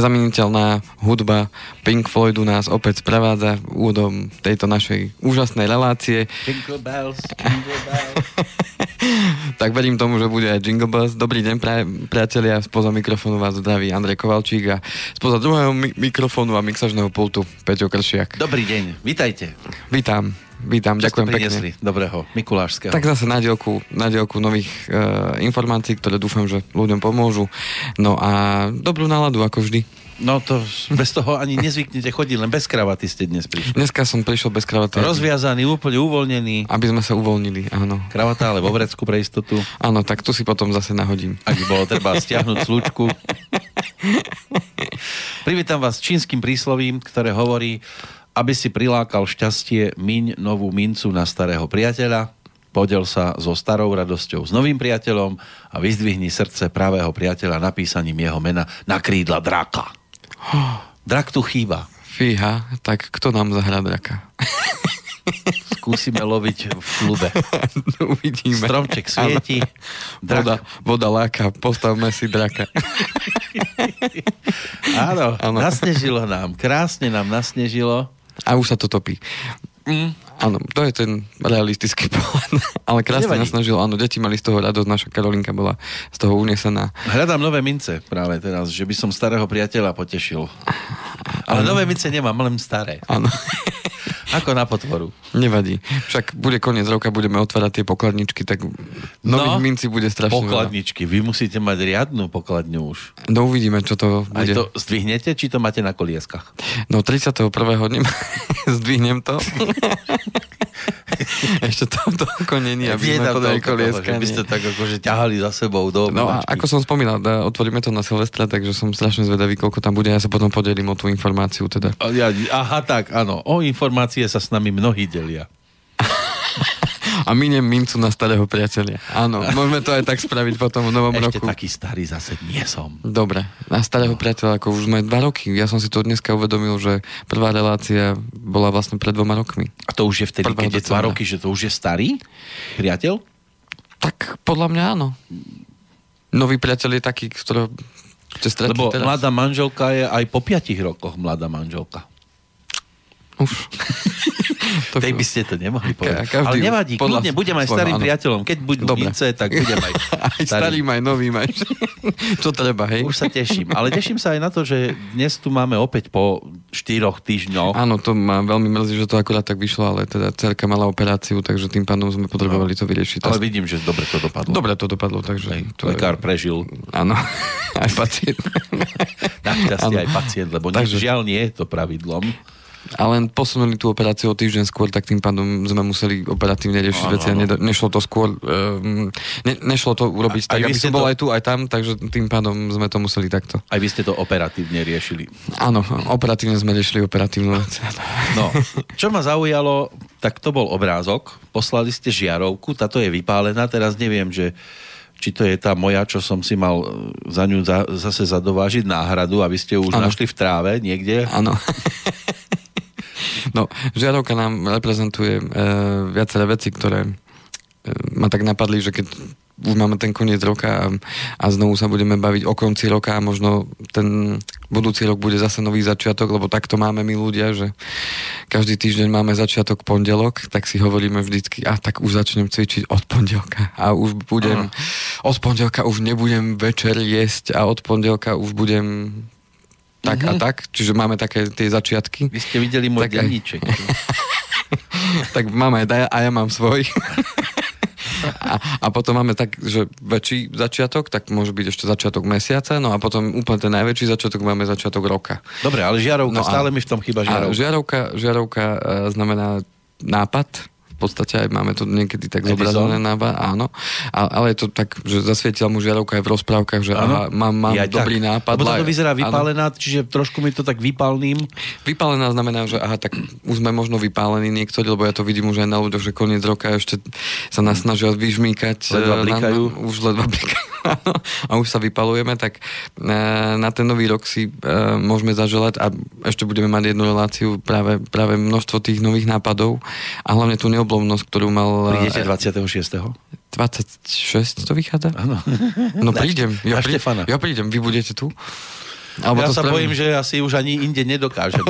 Nezameniteľná hudba Pink Floydu nás opäť sprevádza úvodom tejto našej úžasnej relácie. Jingle bells, jingle bells. tak verím tomu, že bude aj Jingle Bells. Dobrý deň, pra- priatelia. Spoza mikrofónu vás zdraví Andrej Kovalčík a spoza druhého mi- mikrofónu a mixažného pultu Peťo Kršiak. Dobrý deň, vítajte. Vítam. Vítam, Čo ďakujem pekne. dobrého Mikulášského? Tak zase na dielku, na dielku nových e, informácií, ktoré dúfam, že ľuďom pomôžu. No a dobrú náladu, ako vždy. No to bez toho ani nezvyknete chodiť, len bez kravaty ste dnes prišli. Dneska som prišiel bez kravaty. Rozviazaný, úplne uvoľnený. Aby sme sa uvoľnili, áno. Kravata, ale vo vrecku pre istotu. Áno, tak tu si potom zase nahodím. Ak by bolo treba stiahnuť slučku. Privítam vás čínskym príslovím, ktoré hovorí, aby si prilákal šťastie, miň novú mincu na starého priateľa, podel sa so starou radosťou s novým priateľom a vyzdvihni srdce pravého priateľa napísaním jeho mena na krídla draka. Drak tu chýba. Fíha, tak kto nám zahrá draka? Skúsime loviť v klube. Uvidíme. Stromček svieti. Voda, Drak. voda láka, postavme si draka. Áno, Áno. nasnežilo nám. Krásne nám nasnežilo. A už sa to topí. Mm. Áno, to je ten realistický pohľad. Ale krásne Nevadí. nás snažil, áno, deti mali z toho radosť, naša Karolinka bola z toho unesená. Hľadám nové mince práve teraz, že by som starého priateľa potešil. Ale nové mince nemám, len staré. Áno, Ako na potvoru. nevadí. Však bude koniec roka, budeme otvárať tie pokladničky, tak nových No, minci bude strašne veľa. Pokladničky. Vy musíte mať riadnu pokladňu už. No uvidíme, čo to Aj bude. to zdvihnete, či to máte na kolieskach? No 31. dňa zdvihnem to. Ešte to, to ako není, aby sme podali toľko toho, kolieska. že by ste tak akože ťahali za sebou do No a ako som spomínal, da, otvoríme to na Silvestra, takže som strašne zvedavý, koľko tam bude. Ja sa potom podelím o tú informáciu teda. Ja, aha, tak, áno. O informácie sa s nami mnohí delia. A miniem mincu na starého priateľa. Áno, môžeme to aj tak spraviť potom v novom Ešte roku. taký starý zase nie som. Dobre, na starého priateľa, ako už sme dva roky. Ja som si to dneska uvedomil, že prvá relácia bola vlastne pred dvoma rokmi. A to už je vtedy, Prvého keď je dva roky, že to už je starý priateľ? Tak podľa mňa áno. Nový priateľ je taký, ktorého ste Lebo teraz. mladá manželka je aj po piatich rokoch mladá manželka. Už. To- Tej by ste to nemohli povedať. Ka- Ale nevadí, podľa kľudne budem aj svojho, starým áno. priateľom. Keď budú Dobre. mince, tak budem aj, Aj starým, aj novým, aj čo treba, hej? Už sa teším. Ale teším sa aj na to, že dnes tu máme opäť po štyroch týždňoch. Áno, to ma veľmi mrzí, že to akurát tak vyšlo, ale teda cerka mala operáciu, takže tým pádom sme potrebovali to vyriešiť. Ale vidím, že dobre to dopadlo. Dobre to dopadlo, takže... Hej, to je- lekár prežil. Áno, aj pacient. Našťastie aj pacient, lebo Takže... žiaľ nie je to pravidlom. A len posunuli tú operáciu o týždeň skôr, tak tým pádom sme museli operatívne riešiť Áno, veci a nedo- nešlo to skôr, um, ne, nešlo to urobiť A- tak, vy aby ste som bol to- aj tu, aj tam, takže tým pádom sme to museli takto. Aj vy ste to operatívne riešili. Áno, operatívne sme riešili operatívnu vec. No, čo ma zaujalo, tak to bol obrázok. Poslali ste žiarovku, táto je vypálená, teraz neviem, že či to je tá moja, čo som si mal e, za ňu za, zase zadovážiť náhradu, aby ste ju už Áno. našli v tráve niekde. Áno. No, žiarovka nám reprezentuje e, viaceré veci, ktoré e, ma tak napadli, že keď už máme ten koniec roka a, a znovu sa budeme baviť o konci roka a možno ten budúci rok bude zase nový začiatok, lebo takto máme my ľudia, že každý týždeň máme začiatok pondelok, tak si hovoríme vždycky, a tak už začnem cvičiť od pondelka a už budem, od pondelka už nebudem večer jesť a od pondelka už budem tak a tak, čiže máme také tie začiatky. Vy ste videli môj Tak aj- denníček. tak aj ja, a ja mám svoj. A, a potom máme tak, že väčší začiatok, tak môže byť ešte začiatok mesiaca, no a potom úplne ten najväčší začiatok máme začiatok roka. Dobre, ale žiarovka, No a- stále mi v tom chýba A žiarovka. žiarovka, žiarovka e, znamená nápad, podstate aj máme to niekedy tak Edison? zobrazené nápad, áno. A, ale je to tak, že zasvietila mu žiarovka aj v rozprávkach, že aha, mám, mám Je aj dobrý tak. nápad. Lebo to vyzerá áno. vypálená, čiže trošku mi to tak vypálným. Vypálená znamená, že aha, tak už sme možno vypálení niektorí, lebo ja to vidím už aj na ľuďoch, že koniec roka ešte sa nás snažia vyžmýkať. Ledva eh, blikajú. Na, na, už ledva blikajú. áno, a už sa vypalujeme, tak eh, na ten nový rok si eh, môžeme zaželať a ešte budeme mať jednu reláciu práve, práve množstvo tých nových nápadov a hlavne tú neoblomnosť, ktorú mal... Prídete 26. 26 to vychádza? Áno. No prídem. Ja, na ja prídem, vy budete tu? Alebo ja sa spravím... bojím, že asi už ani inde nedokážem.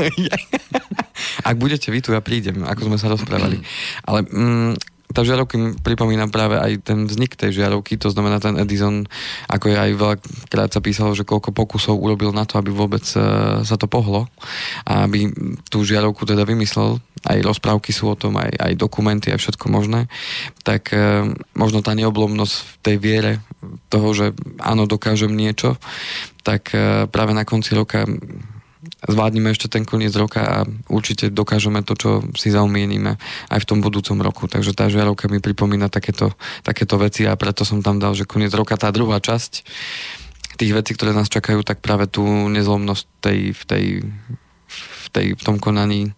Ak budete vy tu, ja prídem, ako sme sa rozprávali. Ale mm, tá žiarovka pripomína práve aj ten vznik tej žiarovky, to znamená ten Edison, ako je aj veľakrát sa písalo, že koľko pokusov urobil na to, aby vôbec uh, sa to pohlo a aby tú žiarovku teda vymyslel, aj rozprávky sú o tom, aj, aj dokumenty, aj všetko možné, tak uh, možno tá neoblomnosť v tej viere toho, že áno, dokážem niečo, tak uh, práve na konci roka zvládneme ešte ten koniec roka a určite dokážeme to, čo si zaumienime aj v tom budúcom roku. Takže tá žiarovka mi pripomína takéto, takéto veci a preto som tam dal, že koniec roka, tá druhá časť tých vecí, ktoré nás čakajú, tak práve tú nezlomnosť tej, v, tej, v, tej, v tom konaní,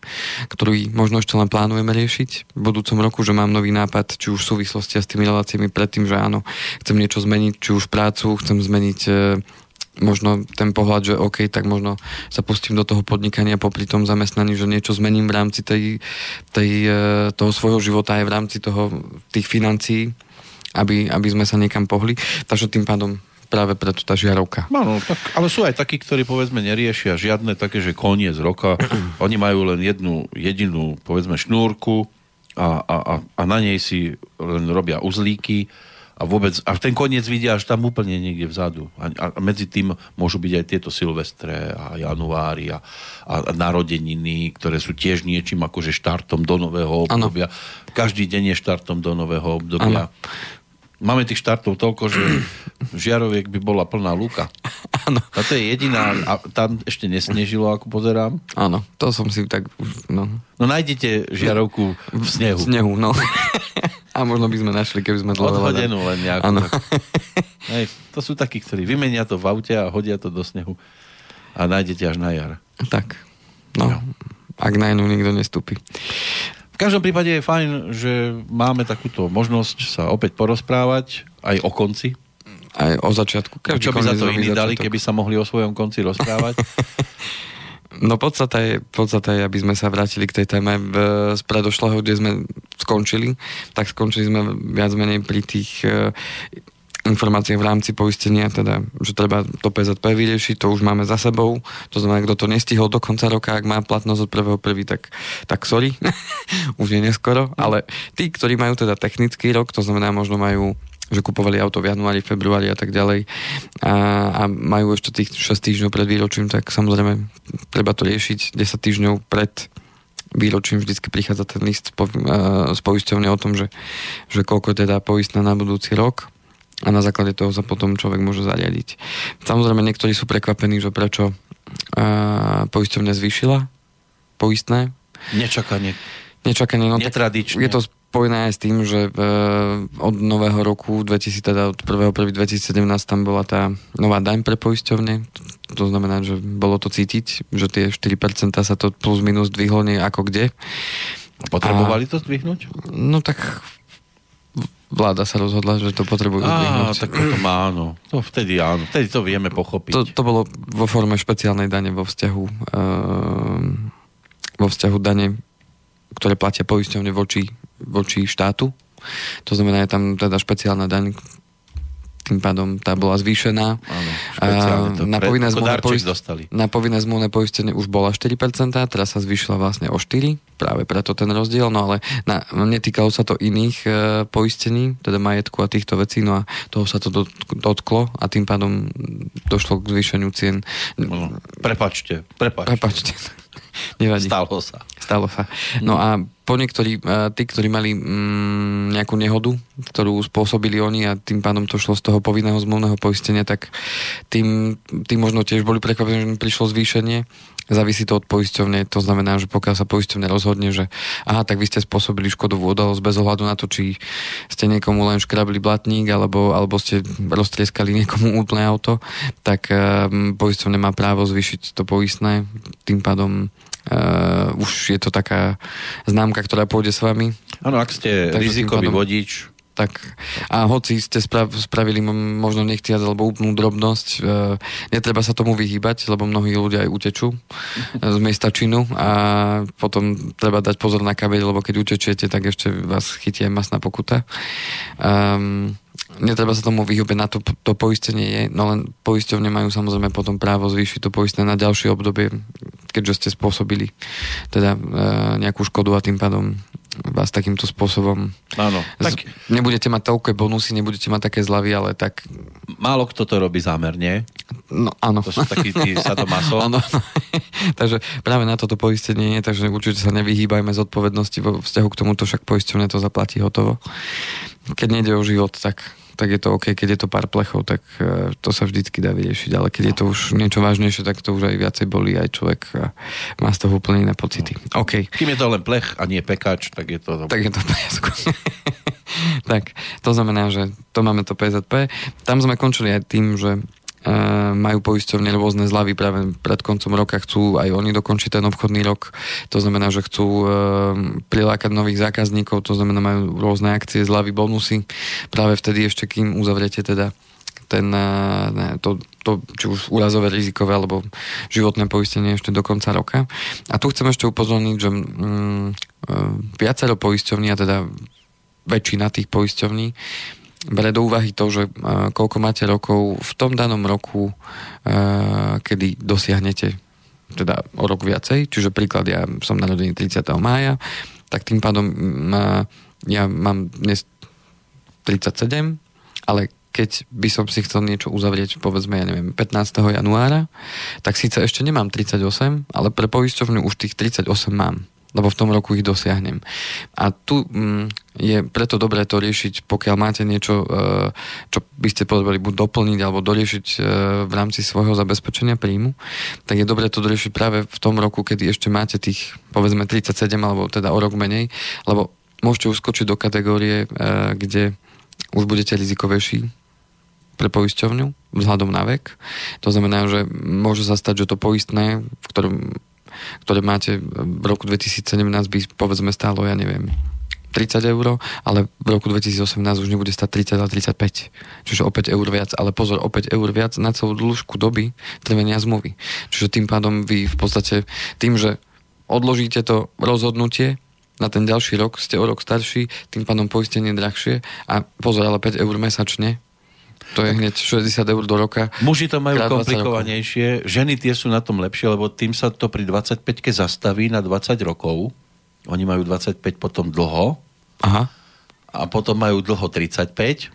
ktorý možno ešte len plánujeme riešiť v budúcom roku, že mám nový nápad, či už v súvislosti s tými reláciami predtým, že áno, chcem niečo zmeniť, či už prácu, chcem zmeniť e, možno ten pohľad, že OK, tak možno sa pustím do toho podnikania popri tom zamestnaní, že niečo zmením v rámci tej, tej, e, toho svojho života aj v rámci toho, tých financií, aby, aby sme sa niekam pohli. Takže tým pádom práve preto tá žiarovka. Áno, tak, ale sú aj takí, ktorí povedzme neriešia žiadne také, že koniec roka. Oni majú len jednu jedinú povedzme šnúrku a, a, a, a na nej si len robia uzlíky a vôbec, a ten koniec vidia až tam úplne niekde vzadu. A, a medzi tým môžu byť aj tieto silvestre a januári a, a, a narodeniny, ktoré sú tiež niečím akože štartom do nového obdobia. Ano. Každý deň je štartom do nového obdobia. Ano. Máme tých štartov toľko, že žiaroviek by bola plná lúka. Áno. To je jediná, a tam ešte nesnežilo, ako pozerám. Áno, to som si tak... No, no nájdete žiarovku v snehu. V snehu, no. A možno by sme našli, keby sme dlho Odhodenú len nejakú. Ano. Hej, to sú takí, ktorí vymenia to v aute a hodia to do snehu a nájdete až na jar. Tak. No, no. ak na inú nikto nestúpi. V každom prípade je fajn, že máme takúto možnosť sa opäť porozprávať aj o konci. Aj o začiatku. Každý Čo by za to iní dali, keby sa mohli o svojom konci rozprávať? No podstata je, podstata je, aby sme sa vrátili k tej téme z predošlého, kde sme skončili. Tak skončili sme viac menej pri tých e, informáciách v rámci poistenia, teda, že treba to PZP vyriešiť, to už máme za sebou. To znamená, kto to nestihol do konca roka, ak má platnosť od prvého prvý, tak, tak sorry, už je neskoro. Ale tí, ktorí majú teda technický rok, to znamená, možno majú že kupovali auto v januári, februári a tak ďalej a, a majú ešte tých 6 týždňov pred výročím, tak samozrejme treba to riešiť 10 týždňov pred výročím vždycky prichádza ten list z poisťovne o tom, že, že koľko je teda poistné na budúci rok a na základe toho sa potom človek môže zariadiť. Samozrejme, niektorí sú prekvapení, že prečo uh, poisťovňa zvýšila poistné. Nečakanie. Nečakanie, no Netradične. je to spojené aj s tým, že v, od nového roku 2000, teda od 1.1.2017 tam bola tá nová daň pre poisťovne. To znamená, že bolo to cítiť, že tie 4% sa to plus minus dvihlo nie ako kde. Potrebovali A, to zdvihnúť? No tak vláda sa rozhodla, že to potrebujú zdvihnúť. tak to má, áno. To vtedy áno. Vtedy to vieme pochopiť. To, to bolo vo forme špeciálnej dane vo vzťahu uh, vo vzťahu dane ktoré platia poisťovne voči, voči štátu. To znamená, je tam teda špeciálna daň, tým pádom tá bola zvýšená. Áno, na, povinné zmluvné poist... na povinné zmluvné poistenie už bola 4%, teraz sa zvýšila vlastne o 4%, práve preto ten rozdiel, no ale na, netýkalo sa to iných e, poistení, teda majetku a týchto vecí, no a toho sa to dotklo a tým pádom došlo k zvýšeniu cien. No, prepačte, prepačte. prepačte. Nevadí. Stalo sa. Stalo sa. No a po niektorí, tí, ktorí mali mm, nejakú nehodu, ktorú spôsobili oni a tým pádom to šlo z toho povinného zmluvného poistenia, tak tým, tým možno tiež boli prekvapení, že prišlo zvýšenie. Závisí to od poisťovne, to znamená, že pokiaľ sa poisťovne rozhodne, že aha, tak vy ste spôsobili škodu v udalosť bez ohľadu na to, či ste niekomu len škrabli blatník alebo, alebo ste roztrieskali niekomu úplné auto, tak um, poisťovne má právo zvýšiť to poistné, tým pádom Uh, už je to taká známka, ktorá pôjde s vami. Áno, ak ste Takže rizikový pádom, vodič. Tak, a hoci ste sprav, spravili možno nechtiac alebo úplnú drobnosť, uh, netreba sa tomu vyhýbať, lebo mnohí ľudia aj utečú z miesta činu a potom treba dať pozor na kabeľ, lebo keď utečiete, tak ešte vás chytie masná pokuta. Um, netreba sa tomu vyhúbiť, na to, to poistenie je, no len poisťovne majú samozrejme potom právo zvýšiť to poistné na ďalšie obdobie, keďže ste spôsobili teda e, nejakú škodu a tým pádom vás takýmto spôsobom... Áno. Tak... Nebudete mať toľké bonusy, nebudete mať také zľavy, ale tak... Málo kto to robí zámerne. No áno. To sú takí tí sadomaso. áno. takže práve na toto poistenie je, takže určite sa nevyhýbajme z odpovednosti vo vzťahu k tomuto, však poisťovne to zaplatí hotovo. Keď nejde o život, tak tak je to OK, keď je to pár plechov, tak uh, to sa vždycky dá vyriešiť, ale keď je to už niečo vážnejšie, tak to už aj viacej bolí, aj človek má z toho úplne iné pocity. OK. Kým je to len plech a nie pekač, tak je to... Tak je to v tak, to znamená, že to máme to PZP. Tam sme končili aj tým, že majú poisťovne rôzne zľavy práve pred koncom roka, chcú aj oni dokončiť ten obchodný rok, to znamená, že chcú prilákať nových zákazníkov, to znamená, majú rôzne akcie, zľavy, bonusy, práve vtedy ešte kým uzavriete teda ten, ne, to, to, či už úrazové rizikové alebo životné poistenie ešte do konca roka. A tu chcem ešte upozorniť, že mm, viacero poisťovní, a teda väčšina tých poisťovní, bere do úvahy to, že uh, koľko máte rokov v tom danom roku, uh, kedy dosiahnete teda o rok viacej, čiže príklad, ja som narodený 30. mája, tak tým pádom uh, ja mám dnes 37, ale keď by som si chcel niečo uzavrieť, povedzme, ja neviem, 15. januára, tak síce ešte nemám 38, ale pre poisťovňu už tých 38 mám lebo v tom roku ich dosiahnem. A tu mm, je preto dobré to riešiť, pokiaľ máte niečo, e, čo by ste potrebovali buď doplniť alebo doriešiť e, v rámci svojho zabezpečenia príjmu, tak je dobré to doriešiť práve v tom roku, kedy ešte máte tých, povedzme, 37 alebo teda o rok menej, lebo môžete uskočiť do kategórie, e, kde už budete rizikovejší pre poisťovňu vzhľadom na vek. To znamená, že môže sa stať, že to poistné, v ktorom ktoré máte v roku 2017 by povedzme stálo, ja neviem, 30 eur, ale v roku 2018 už nebude stať 30, ale 35. Čiže o 5 eur viac. Ale pozor, o 5 eur viac na celú dĺžku doby trvania zmluvy. Čiže tým pádom vy v podstate tým, že odložíte to rozhodnutie na ten ďalší rok, ste o rok starší, tým pádom poistenie drahšie a pozor, ale 5 eur mesačne to je hneď 60 eur do roka. Muži to majú komplikovanejšie, ženy tie sú na tom lepšie, lebo tým sa to pri 25-ke zastaví na 20 rokov. Oni majú 25 potom dlho. Aha. A potom majú dlho 35.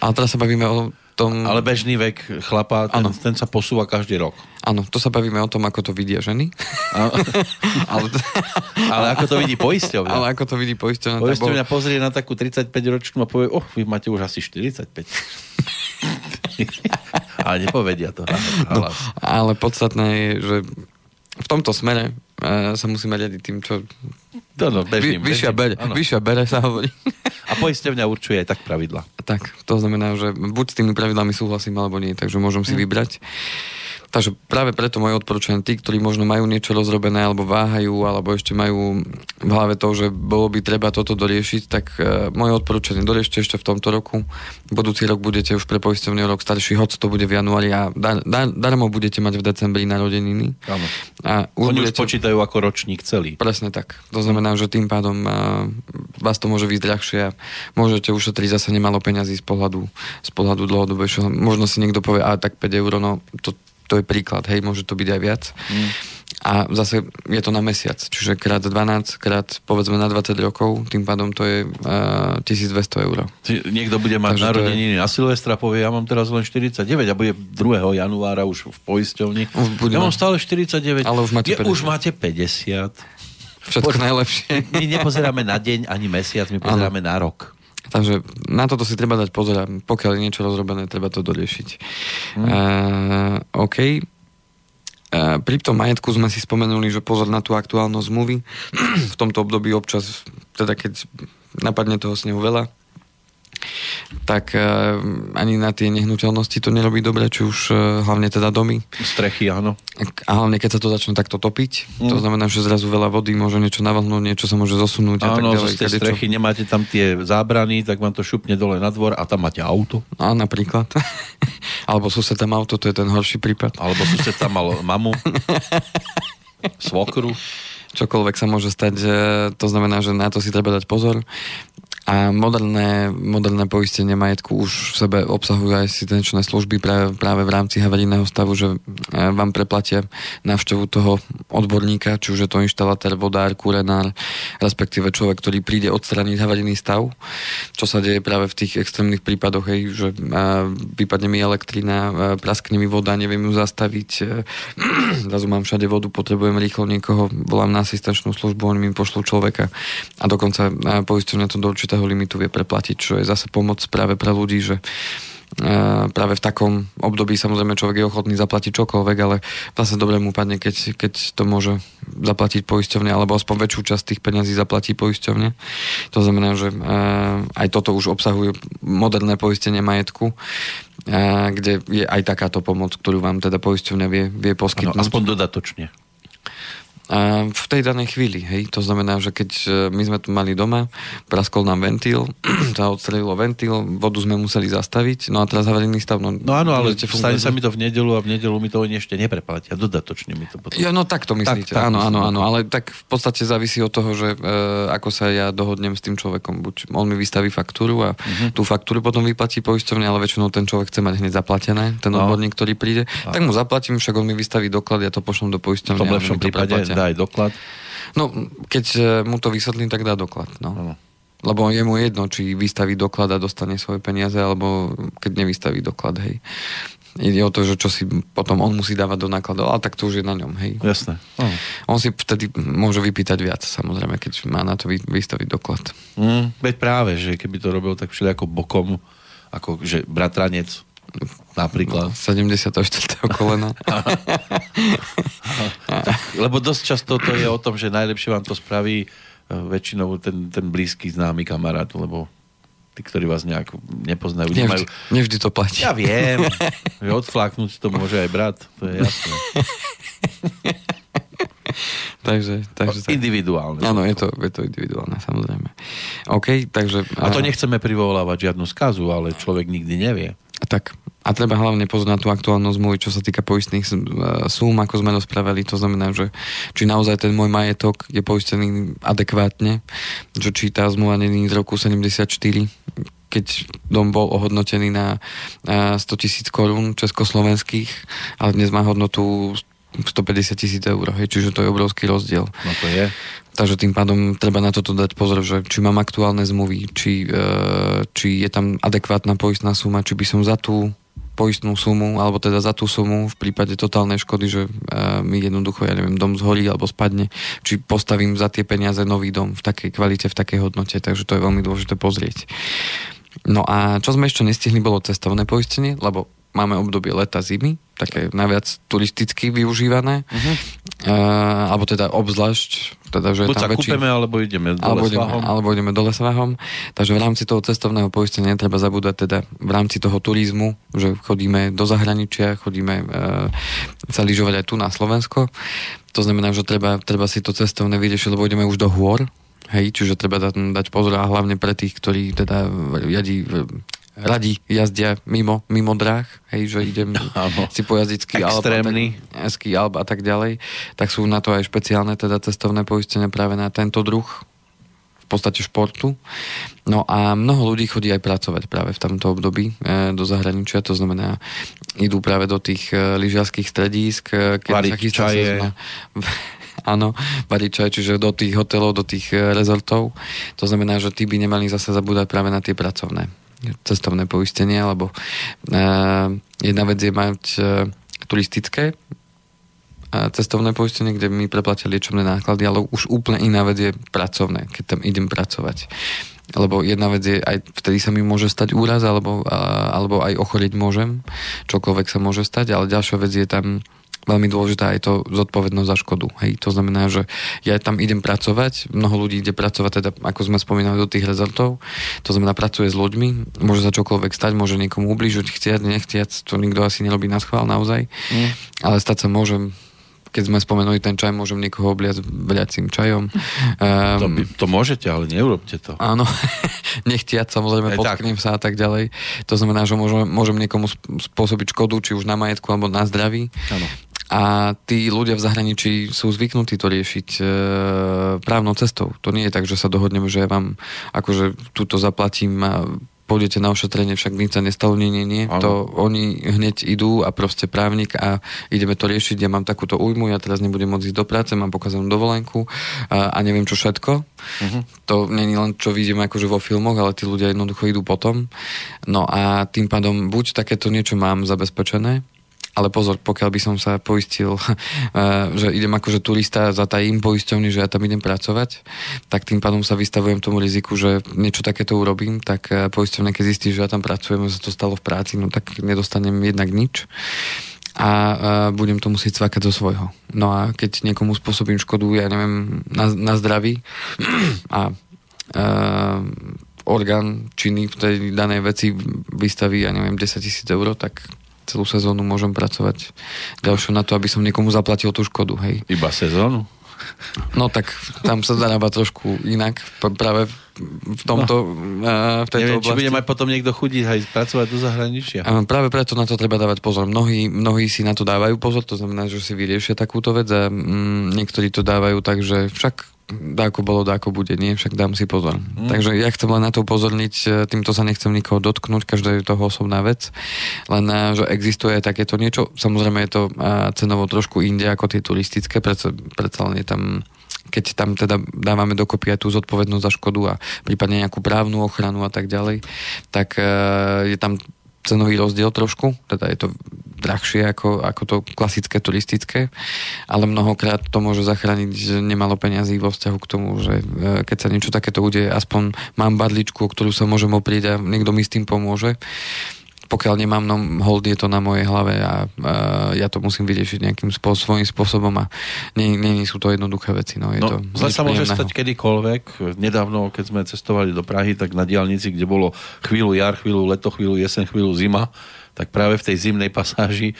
Ale teraz sa bavíme o tom... Ale bežný vek chlapa, ten, ten sa posúva každý rok. Áno, to sa bavíme o tom, ako to vidia ženy. ale, ale ako to vidí poisťovňa. Ale ako to vidí poisťovňa. Poisťovňa bol... pozrie na takú 35-ročnú a povie, oh, vy máte už asi 45. ale nepovedia to. No, ale podstatné je, že v tomto smere uh, sa musíme riadiť tým, čo... To no, bežným, Vy, vyššia, bere, vyššia bere sa hovorí. A poisťovňa určuje aj tak pravidla. Tak, to znamená, že buď s tými pravidlami súhlasím, alebo nie, takže môžem si hm. Takže práve preto moje odporúčanie, tí, ktorí možno majú niečo rozrobené, alebo váhajú, alebo ešte majú v hlave to, že bolo by treba toto doriešiť, tak uh, moje odporúčanie, doriešte ešte v tomto roku. Budúci rok budete už pre poistovný rok starší, hoď to bude v januári a dar, dar, darmo budete mať v decembri narodeniny. Áno. A už Oni budete... už počítajú ako ročník celý. Presne tak. To znamená, že tým pádom uh, vás to môže vyjsť ľahšie a môžete ušetriť zase nemalo peňazí z pohľadu, z pohľadu dlhodobejšieho. Možno si niekto povie, a tak 5 eur, no to to je príklad, hej, môže to byť aj viac. Mm. A zase je to na mesiac, čiže krát 12, krát povedzme na 20 rokov, tým pádom to je uh, 1200 eur. Niekto bude mať Takže narodeniny je... na Silvestra, povie, ja mám teraz len 49 a bude 2. januára už v poisťovni. Ja mám stále 49. Ale už máte 50. už máte 50. Všetko Poď, najlepšie. My nepozeráme na deň ani mesiac, my pozeráme ano. na rok. Takže na toto si treba dať pozor a pokiaľ je niečo rozrobené, treba to doriešiť. Mm. Uh, OK. Uh, pri tom majetku sme si spomenuli, že pozor na tú aktuálnosť zmluvy. v tomto období občas, teda keď napadne toho snehu veľa, tak uh, ani na tie nehnuteľnosti to nerobí dobre, či už uh, hlavne teda domy. Strechy, áno. A hlavne keď sa to začne takto topiť, mm. to znamená, že zrazu veľa vody môže niečo navrhnúť, niečo sa môže zosunúť áno, a tak ďalej. z tej strechy čo... nemáte tam tie zábrany, tak vám to šupne dole na dvor a tam máte auto. A napríklad. Alebo sused tam auto, to je ten horší prípad. Alebo sused tam mal mamu. Svokru čokoľvek sa môže stať, to znamená, že na to si treba dať pozor. A moderné, moderné poistenie majetku už v sebe obsahujú aj asistenčné služby práve, práve v rámci havarijného stavu, že e, vám preplatia návštevu toho odborníka, či už je to inštalatér, vodár, kurenár, respektíve človek, ktorý príde odstraniť havarijný stav, čo sa deje práve v tých extrémnych prípadoch, hej, že vypadne mi elektrina, praskne mi voda, neviem ju zastaviť, zrazu mám všade vodu, potrebujem rýchlo niekoho, volám na asistenčnú službu, oni mi pošlú človeka. A dokonca poisťovňa to do určitého limitu vie preplatiť, čo je zase pomoc práve pre ľudí, že práve v takom období samozrejme človek je ochotný zaplatiť čokoľvek, ale zase dobre mu padne, keď, keď to môže zaplatiť poisťovne, alebo aspoň väčšiu časť tých peňazí zaplatí poisťovne. To znamená, že aj toto už obsahuje moderné poistenie majetku, kde je aj takáto pomoc, ktorú vám teda poisťovňa vie, vie poskytnúť. Ano, aspoň dodatočne v tej danej chvíli, hej, to znamená, že keď e, my sme tu mali doma, praskol nám ventil, to odstrelilo ventil, vodu sme museli zastaviť, no a teraz havarijný stav. No, no áno, ale stane sa mi to v nedelu a v nedelu mi to oni ešte nepreplatia, dodatočne mi to potom. Ja, no tak to myslíte, tak, tak, áno, áno, áno, ale tak v podstate závisí od toho, že e, ako sa ja dohodnem s tým človekom, buď on mi vystaví faktúru a uh-huh. tú faktúru potom vyplatí poisťovne, ale väčšinou ten človek chce mať hneď zaplatené, ten no. odborník, ktorý príde, no. tak mu zaplatím, však on mi vystaví doklad, ja to pošlem do poisťovne. V tom lepšom prípade dá aj doklad. No, keď e, mu to vysvetlím, tak dá doklad. No. Ano. Lebo je mu jedno, či vystaví doklad a dostane svoje peniaze, alebo keď nevystaví doklad, hej. Ide o to, že čo si potom on musí dávať do nákladov, ale tak to už je na ňom, hej. Jasné. Oh. On si vtedy môže vypýtať viac, samozrejme, keď má na to vystaviť doklad. Mm, veď práve, že keby to robil tak všeli ako bokom, ako že bratranec, Napríklad. No, 74. kolena. Lebo dosť často to je o tom, že najlepšie vám to spraví e, väčšinou ten, ten blízky známy kamarát, lebo tí, ktorí vás nejak nepoznajú. Nevždy, nemajú... nevždy to platí. Ja viem, že odfláknuť to môže aj brat, to je jasné. takže, takže tak. Individuálne. Áno, je to, je to individuálne, samozrejme. OK, takže... A to nechceme privolávať žiadnu skazu, ale človek nikdy nevie. Tak, a treba hlavne na tú aktuálnu zmluvu, čo sa týka poistných e, súm, ako sme rozprávali. To znamená, že či naozaj ten môj majetok je poistený adekvátne, že či tá zmluva není z roku 74, keď dom bol ohodnotený na 100 tisíc korún československých, ale dnes má hodnotu 150 tisíc eur, hej, čiže to je obrovský rozdiel. No to je. Takže tým pádom treba na toto dať pozor, že či mám aktuálne zmluvy, či, e, či je tam adekvátna poistná suma, či by som za tú poistnú sumu, alebo teda za tú sumu v prípade totálnej škody, že e, mi jednoducho, ja neviem, dom zhorí alebo spadne, či postavím za tie peniaze nový dom v takej kvalite, v takej hodnote, takže to je veľmi dôležité pozrieť. No a čo sme ešte nestihli, bolo cestovné poistenie, lebo máme obdobie leta, zimy, také najviac turisticky využívané, uh-huh. uh, alebo teda obzvlášť, teda, že Buď sa väčší, kúpeme, alebo ideme do alebo ideme, alebo ideme do Lesvahom. Takže v rámci toho cestovného poistenia netreba zabúdať teda v rámci toho turizmu, že chodíme do zahraničia, chodíme uh, sa lyžovať aj tu na Slovensko. To znamená, že treba, treba si to cestovné vyriešiť, lebo ideme už do hôr, Hej, čiže treba dať, dať pozor a hlavne pre tých, ktorí teda jadí radi jazdia mimo, mimo dráh, hej, že idem si pojazdiť ski alb, a tak, alb a tak ďalej, tak sú na to aj špeciálne teda cestovné poistenie práve na tento druh v podstate športu. No a mnoho ľudí chodí aj pracovať práve v tomto období e, do zahraničia, to znamená, idú práve do tých e, lyžiarských stredísk, e, keď Variť sa chystá čaje. áno, variť čaj, čiže do tých hotelov, do tých e, rezortov. To znamená, že tí by nemali zase zabúdať práve na tie pracovné cestovné poistenie, lebo uh, jedna vec je mať uh, turistické uh, cestovné poistenie, kde mi preplatia liečebné náklady, ale už úplne iná vec je pracovné, keď tam idem pracovať. Lebo jedna vec je, aj vtedy sa mi môže stať úraz, alebo, alebo aj ochorieť môžem, čokoľvek sa môže stať, ale ďalšia vec je tam veľmi dôležitá je to zodpovednosť za škodu. Hej, to znamená, že ja tam idem pracovať, mnoho ľudí ide pracovať, teda ako sme spomínali do tých rezortov, to znamená pracuje s ľuďmi, môže sa čokoľvek stať, môže niekomu ubližiť, chcieť, nechciať, to nikto asi nerobí na schvál naozaj, mm. ale stať sa môže keď sme spomenuli ten čaj, môžem niekoho obliať vľacím čajom. Um, to, by, to môžete, ale neurobte to. Áno, nechtiať samozrejme, potknem sa a tak ďalej. To znamená, že môžem, môžem niekomu spôsobiť škodu, či už na majetku alebo na zdraví. Áno A tí ľudia v zahraničí sú zvyknutí to riešiť e, právnou cestou. To nie je tak, že sa dohodneme, že ja vám akože túto zaplatím a pôjdete na ošetrenie, však nič sa nestalo, nie, nie, nie. To oni hneď idú a proste právnik a ideme to riešiť, ja mám takúto újmu, ja teraz nebudem môcť ísť do práce, mám pokazanú dovolenku a, a neviem čo všetko. Uh-huh. To je len čo vidíme akože vo filmoch, ale tí ľudia jednoducho idú potom. No a tým pádom buď takéto niečo mám zabezpečené, ale pozor, pokiaľ by som sa poistil, eh, že idem akože turista za tajím poisťovny, že ja tam idem pracovať, tak tým pádom sa vystavujem tomu riziku, že niečo takéto urobím, tak eh, poisťovne, keď zistí, že ja tam pracujem, že sa to stalo v práci, no tak nedostanem jednak nič a, a eh, budem to musieť cvakať zo svojho. No a keď niekomu spôsobím škodu, ja neviem, na, na zdraví a, a orgán činný v tej danej veci vystaví, ja neviem, 10 tisíc eur, tak celú sezónu môžem pracovať ďalšiu na to, aby som niekomu zaplatil tú škodu, hej. Iba sezónu? No tak tam sa zarába trošku inak, práve v tomto, no. v tejto Neviem, oblasti. či bude mať potom niekto chudiť aj pracovať do zahraničia. A práve preto na to treba dávať pozor. Mnohí, mnohí si na to dávajú pozor, to znamená, že si vyriešia takúto vec a mm, niektorí to dávajú tak, že však dáko bolo, dáko bude, nie, však dám si pozor. Mm. Takže ja chcem len na to upozorniť, e, týmto sa nechcem nikoho dotknúť, každá je toho osobná vec, len e, že existuje takéto niečo, samozrejme je to cenovo trošku inde ako tie turistické, predsa, predsa len je tam keď tam teda dávame dokopy aj tú zodpovednosť za škodu a prípadne nejakú právnu ochranu a tak ďalej, tak je tam cenový rozdiel trošku, teda je to drahšie ako, ako to klasické turistické, ale mnohokrát to môže zachrániť nemalo peňazí vo vzťahu k tomu, že e, keď sa niečo takéto udeje, aspoň mám badličku, o ktorú sa môžem oprieť a niekto mi s tým pomôže pokiaľ nemám, no hold je to na mojej hlave a, a ja to musím vyriešiť nejakým spô- svojím spôsobom a nie, nie, nie sú to jednoduché veci. No, je no, to zle sa môže stať kedykoľvek. Nedávno, keď sme cestovali do Prahy, tak na diálnici, kde bolo chvíľu jar, chvíľu leto, chvíľu jesen, chvíľu zima, tak práve v tej zimnej pasáži e,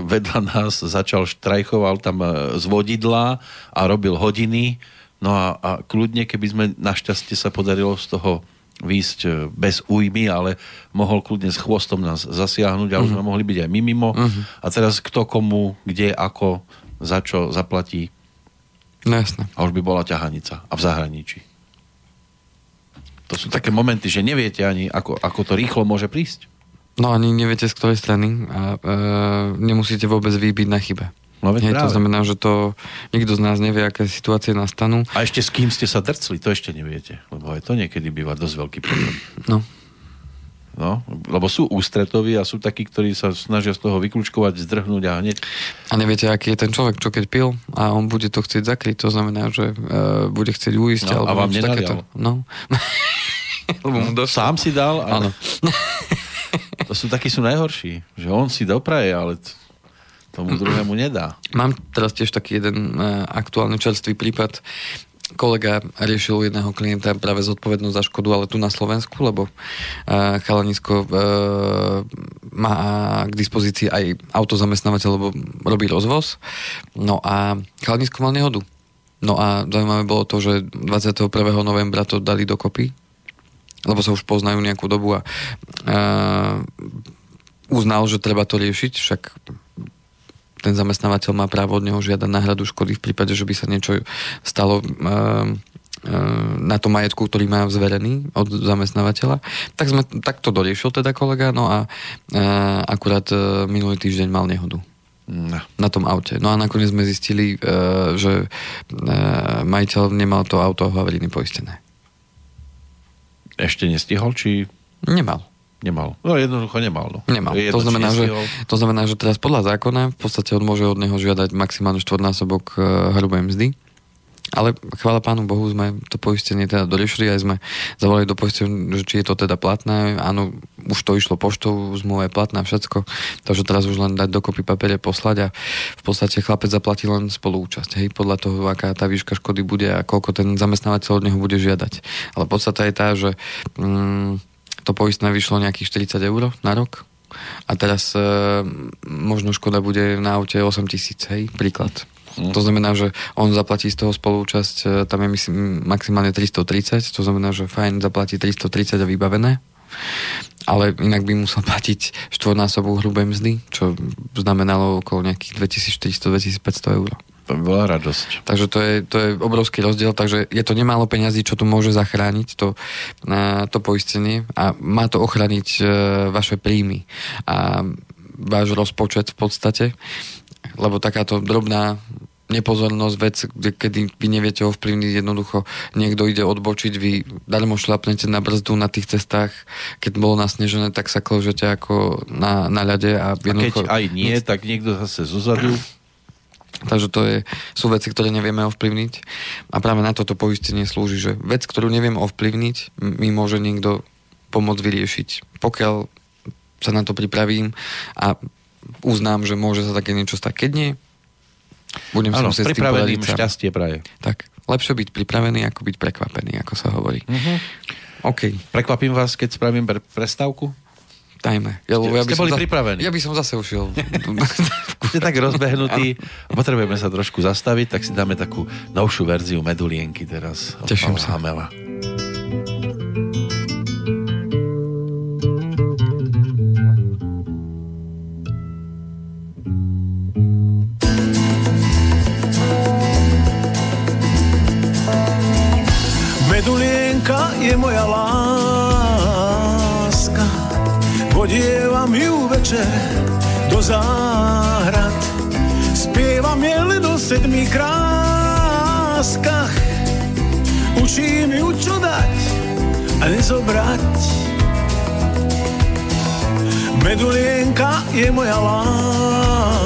vedľa nás začal štrajchoval tam e, z vodidla a robil hodiny. No a, a kľudne, keby sme našťastie sa podarilo z toho výjsť e, bez újmy, ale mohol kľudne s chvostom nás zasiahnuť a uh-huh. už mhm. sme mohli byť aj my mimo. Uh-huh. A teraz kto komu, kde, ako, za čo zaplatí. No jasne. A už by bola ťahanica. A v zahraničí. To sú také momenty, že neviete ani, ako, ako to rýchlo môže prísť. No ani neviete, z ktorej strany a e, nemusíte vôbec vybiť na chybe. No veď to znamená, že to nikto z nás nevie, aké situácie nastanú. A ešte s kým ste sa drcli, to ešte neviete. Lebo aj to niekedy býva dosť veľký problém. No. No, lebo sú ústretoví a sú takí, ktorí sa snažia z toho vyklúčkovať, zdrhnúť a hneď... A neviete, aký je ten človek, čo keď pil a on bude to chcieť zakryť, to znamená, že uh, bude chcieť uísť. No, alebo a vám takéto. No. lebo mu Sám si dal? Áno. to sú takí sú najhorší, že on si dopraje, ale tomu druhému nedá. Mám teraz tiež taký jeden uh, aktuálny čerstvý prípad. Kolega riešil jedného klienta práve zodpovednosť za škodu, ale tu na Slovensku, lebo uh, chalanisko uh, má k dispozícii aj autozamestnávateľ, lebo robí rozvoz. No a chalanisko mal nehodu. No a zaujímavé bolo to, že 21. novembra to dali dokopy, lebo sa už poznajú nejakú dobu a uznal, že treba to riešiť, však ten zamestnávateľ má právo od neho žiadať náhradu škody v prípade, že by sa niečo stalo ehm, ehm, na tom majetku, ktorý má zverený od zamestnávateľa. Tak, sme, tak to doriešil teda kolega, no a e, akurát e, minulý týždeň mal nehodu. No. Na tom aute. No a nakoniec sme zistili, e, že majiteľ nemal to auto havariny poistené. Ešte nestihol, či... Nemal. Nemal. No jednoducho nemal. No. Nemal. Jedno, to, znamená, že, to znamená, že teraz podľa zákona v podstate on môže od neho žiadať maximálne štvornásobok uh, hrubej mzdy. Ale chvála pánu Bohu, sme to poistenie teda doriešili, aj sme zavolali do poistenia, že či je to teda platné. Áno, už to išlo poštou, zmluva je platná, všetko. Takže teraz už len dať dokopy papiere, poslať a v podstate chlapec zaplatí len spoluúčasť. Hej, podľa toho, aká tá výška škody bude a koľko ten zamestnávateľ od neho bude žiadať. Ale podstata je tá, že mm, to poistné vyšlo nejakých 40 eur na rok a teraz e, možno škoda bude na aute 8 tisíc, hej, príklad. Mm. To znamená, že on zaplatí z toho spolúčasť, e, tam je myslím maximálne 330, to znamená, že fajn zaplatí 330 a vybavené. Ale inak by musel platiť štvornásobok hrubej mzdy, čo znamenalo okolo nejakých 2400-2500 eur. To by bola radosť. Takže to je, to je obrovský rozdiel, takže je to nemálo peňazí, čo tu môže zachrániť to, to poistenie a má to ochraniť e, vaše príjmy a váš rozpočet v podstate, lebo takáto drobná nepozornosť, vec, kedy vy neviete ovplyvniť, jednoducho niekto ide odbočiť, vy darmo šlapnete na brzdu na tých cestách, keď bolo nasnežené, tak sa kložete ako na, na ľade. A, jednoducho... a keď aj nie, tak niekto zase zozadu Takže to je, sú veci, ktoré nevieme ovplyvniť a práve na toto poistenie slúži, že vec, ktorú neviem ovplyvniť, mi môže niekto pomôcť vyriešiť. Pokiaľ sa na to pripravím a uznám, že môže sa také niečo stať. Keď nie, budem ano, sa musieť pripraveným šťastie praje. Tak, lepšie byť pripravený, ako byť prekvapený, ako sa hovorí. Uh-huh. OK. Prekvapím vás, keď spravím pre- prestávku? Dajme. Ja, ste, ja by ste boli za, pripravení. Ja by som zase ušiel. ste tak rozbehnutí. Potrebujeme sa trošku zastaviť, tak si dáme takú novšiu verziu Medulienky teraz. Teším sa. Hamela. Medulienka je moja láska, vodievam ju večer do záhrad. Spievam je len o sedmi kráskach, učím ju čo dať a nezobrať. Medulienka je moja láska,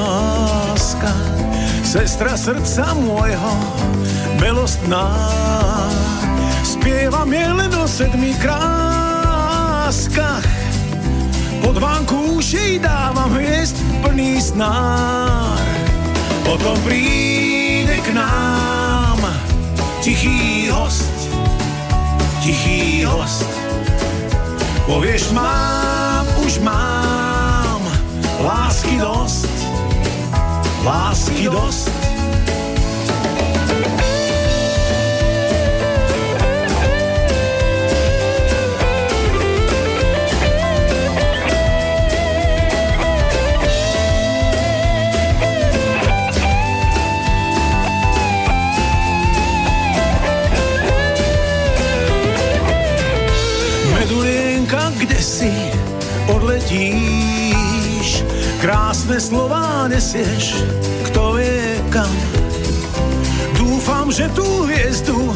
sestra srdca môjho, milostná Spievam je len o sedmi kráskach Pod vánku už jej dávam hviezd plný snár. Potom príde k nám tichý host Tichý host. Povieš mám, už mám Lásky dosť Lásky dosť si odletíš, krásne slová nesieš, kto vie kam. Dúfam, že tú hviezdu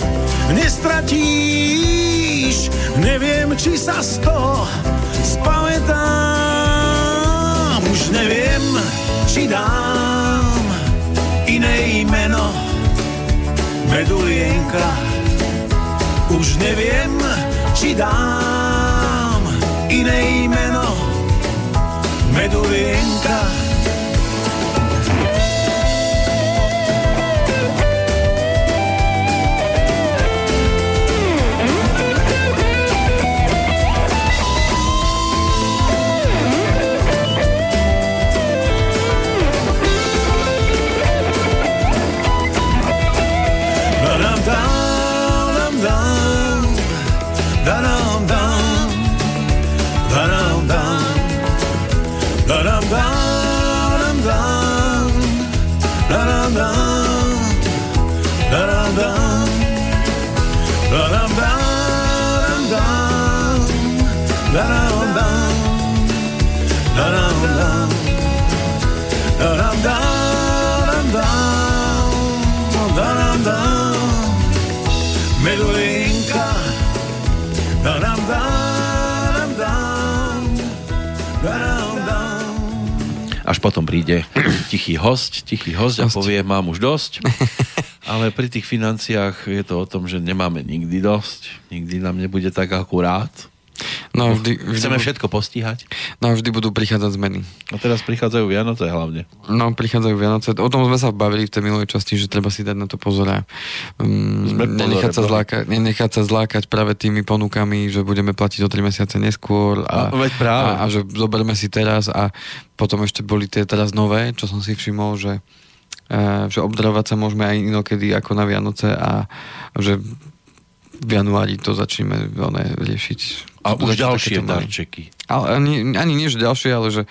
nestratíš, neviem, či sa z toho spamätám. Už neviem, či dám iné meno, medulienka. Už neviem, či dám iné Až potom príde tichý host, tichý host a povie, mám už dosť. Ale pri tých financiách je to o tom, že nemáme nikdy dosť. Nikdy nám nebude tak akurát. No, vždy, vždy Chceme budú, všetko postíhať. No vždy budú prichádzať zmeny. A teraz prichádzajú Vianoce hlavne. No, prichádzajú Vianoce. O tom sme sa bavili v tej minulej časti, že treba si dať na to pozor a um, nenechať, sa zlákať, nenechať sa zlákať práve tými ponukami, že budeme platiť o 3 mesiace neskôr a, no, práve. a, a že zoberme si teraz a potom ešte boli tie teraz nové, čo som si všimol, že uh, že obdarovať sa môžeme aj inokedy ako na Vianoce a že v januári to začneme riešiť A už ďalšie darčeky. Ale ani, ani nie, že ďalšie, ale že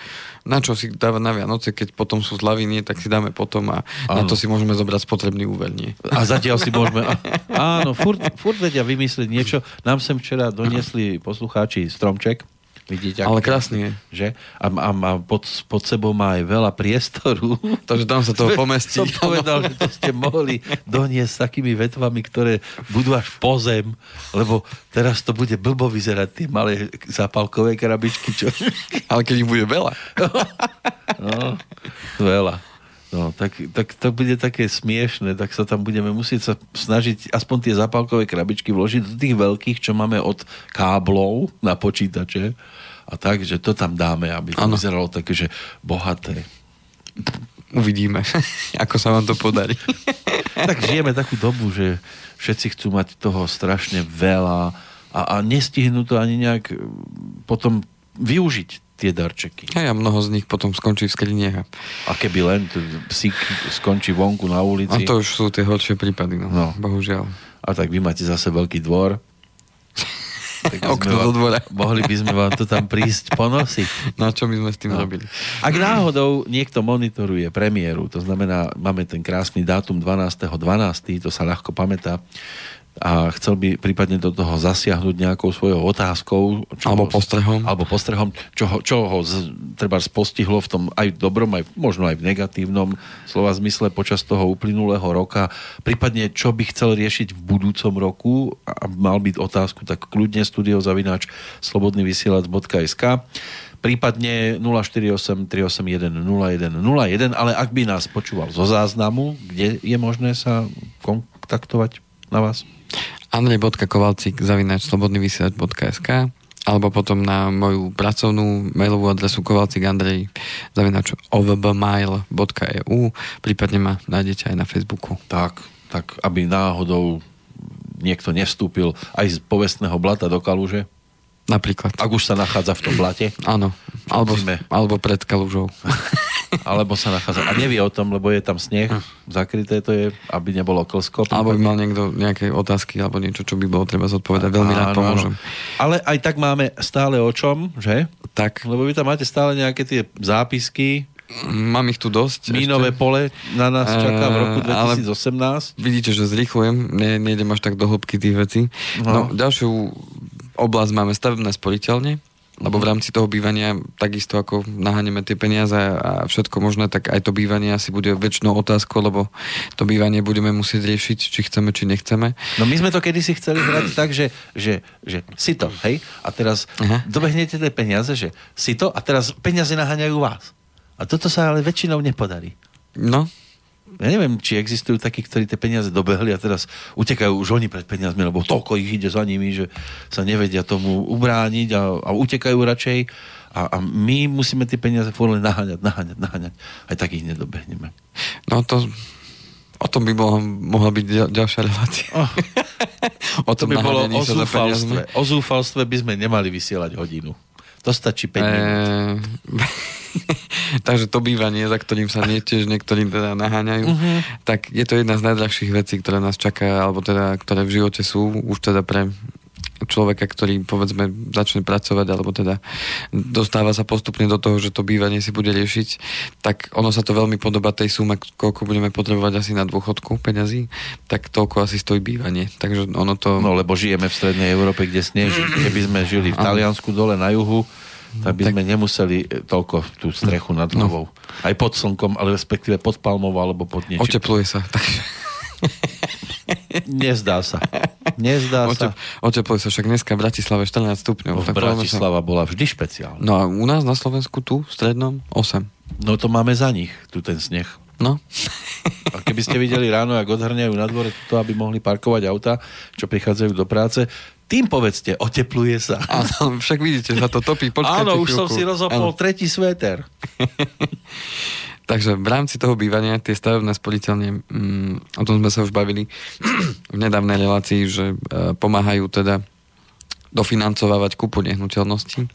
na čo si dávať na Vianoce, keď potom sú zľavy, nie, tak si dáme potom a na Áno. to si môžeme zobrať spotrebný úver, nie. A zatiaľ si môžeme... Áno, furt, furt vedia vymyslieť niečo. Nám sem včera doniesli poslucháči stromček. Vidíte, Ale krásny je. Že? A, a, a pod, pod sebou má aj veľa priestoru. Takže tam sa toho pomestí. Som povedal, že to ste mohli doniesť s takými vetvami, ktoré budú až po zem, lebo teraz to bude blbo vyzerať tie malé zápalkové krabičky, čo... Ale keď ich bude veľa. No, veľa. No, tak, tak to bude také smiešne, tak sa tam budeme musieť sa snažiť aspoň tie zapálkové krabičky vložiť do tých veľkých, čo máme od káblov na počítače a tak, že to tam dáme, aby to Áno. vyzeralo také, že bohaté. Uvidíme, ako sa vám to podarí. tak žijeme takú dobu, že všetci chcú mať toho strašne veľa a, a nestihnú to ani nejak potom využiť tie darčeky. Hej, a mnoho z nich potom skončí v skriniach. A keby len psík skončí vonku na A ulici. to už sú tie horšie prípady, no. No. Bohužiaľ. A tak vy máte zase veľký dvor. Tak Okno do dvora. Mohli by sme vám to tam prísť ponosiť. No a čo by sme s tým No. robili? Ak náhodou niekto monitoruje premiéru, to znamená, máme ten krásny dátum 12.12., to sa ľahko pamätá, a chcel by prípadne do toho zasiahnuť nejakou svojou otázkou. čo Alebo ho- postrehom. Alebo postrehom, čo ho, čo ho z, treba postihlo v tom aj dobrom, aj možno aj v negatívnom slova zmysle počas toho uplynulého roka. Prípadne, čo by chcel riešiť v budúcom roku a mal byť otázku, tak kľudne studiozavináč slobodnyvysielac.sk prípadne 048 381 0101, ale ak by nás počúval zo záznamu, kde je možné sa kontaktovať na vás? Andrej.kovalcík zavináč slobodnyvysielač.sk alebo potom na moju pracovnú mailovú adresu kovalcikandrej zavináč ovbmail.eu prípadne ma nájdete aj na Facebooku. Tak, tak aby náhodou niekto nevstúpil aj z povestného blata do kaluže, Napríklad. ak už sa nachádza v tom blate, Áno. Alebo, alebo pred kalužou. alebo sa nachádza a nevie o tom, lebo je tam sneh, zakryté to je, aby nebolo klsko. Alebo by mal niekto nejaké otázky alebo niečo, čo by bolo treba zodpovedať. Veľmi rád pomôžem. áno. Ale aj tak máme stále o čom, že? Tak, Lebo vy tam máte stále nejaké tie zápisky, mám ich tu dosť. mínové ešte. pole na nás čaká v roku Eh, ale- 2018. Vidíte, že zrýchlujem, ne, nejdem až tak do hĺbky tých vecí. No. No. ďalšiu oblasť máme stavebné sporiteľne, lebo v rámci toho bývania, takisto ako naháňame tie peniaze a všetko možné, tak aj to bývanie asi bude väčšinou otázkou, lebo to bývanie budeme musieť riešiť, či chceme, či nechceme. No my sme to kedysi chceli hrať tak, že, že, že si to, hej? A teraz Aha. dobehnete tie peniaze, že si to a teraz peniaze naháňajú vás. A toto sa ale väčšinou nepodarí. No, Ja neviem, či existujú takí, ktorí tie peniaze dobehli a teraz utekajú už oni pred peniazmi, lebo toľko ich ide za nimi, že sa nevedia tomu ubrániť a, a utekajú radšej. A, a my musíme tie peniaze furt len naháňať, naháňať, naháňať. Aj tak ich nedobehneme. no to... O tom by mohla, mohla byť ďal, ďalšia relácia. Oh, o to tom by bolo o zúfalstve. O zúfalstve by sme nemali vysielať hodinu. To stačí 5 minút. Eee, takže to bývanie, za ktorým sa nie, tiež niektorí teda naháňajú, Mhm. tak je to jedna z najdrahších vecí, ktoré nás čaká, alebo teda, ktoré v živote sú, už teda pre človeka, ktorý povedzme začne pracovať, alebo teda dostáva sa postupne do toho, že to bývanie si bude riešiť, tak ono sa to veľmi podobá tej sume, koľko budeme potrebovať asi na dôchodku peňazí, tak toľko asi stojí bývanie. Takže ono to... No lebo žijeme v strednej Európe, kde sneží. Keby sme žili v. Taliansku dole na juhu, tak by Tak- sme nemuseli e, toľko tú strechu nad hlavou. Aj pod slnkom, ale respektíve pod palmou alebo pod niečím. Otepluje sa. Takže... Nezdá sa. Nezdá Otep, sa. otepluje sa však dneska v Bratislave 14 stupňov. V tak poďme sa- Bratislava bola vždy špeciálna. No a u nás na Slovensku tu, v strednom, 8. No to máme za nich, tu ten sneh. No, A keby ste videli ráno, ako odhrňajú na dvore to, aby mohli parkovať auta, čo prichádzajú do práce, tým povedzte, otepluje sa. áno, však vidíte, sa to topí. Počkajte Áno, už som chvíľku. si rozopol Áno. tretí sveter. Takže v rámci toho bývania tie stavebné sporiteľne, mm, o tom sme sa už bavili v nedávnej relácii, že e, pomáhajú teda dofinancovávať kúpu nehnuteľnosti.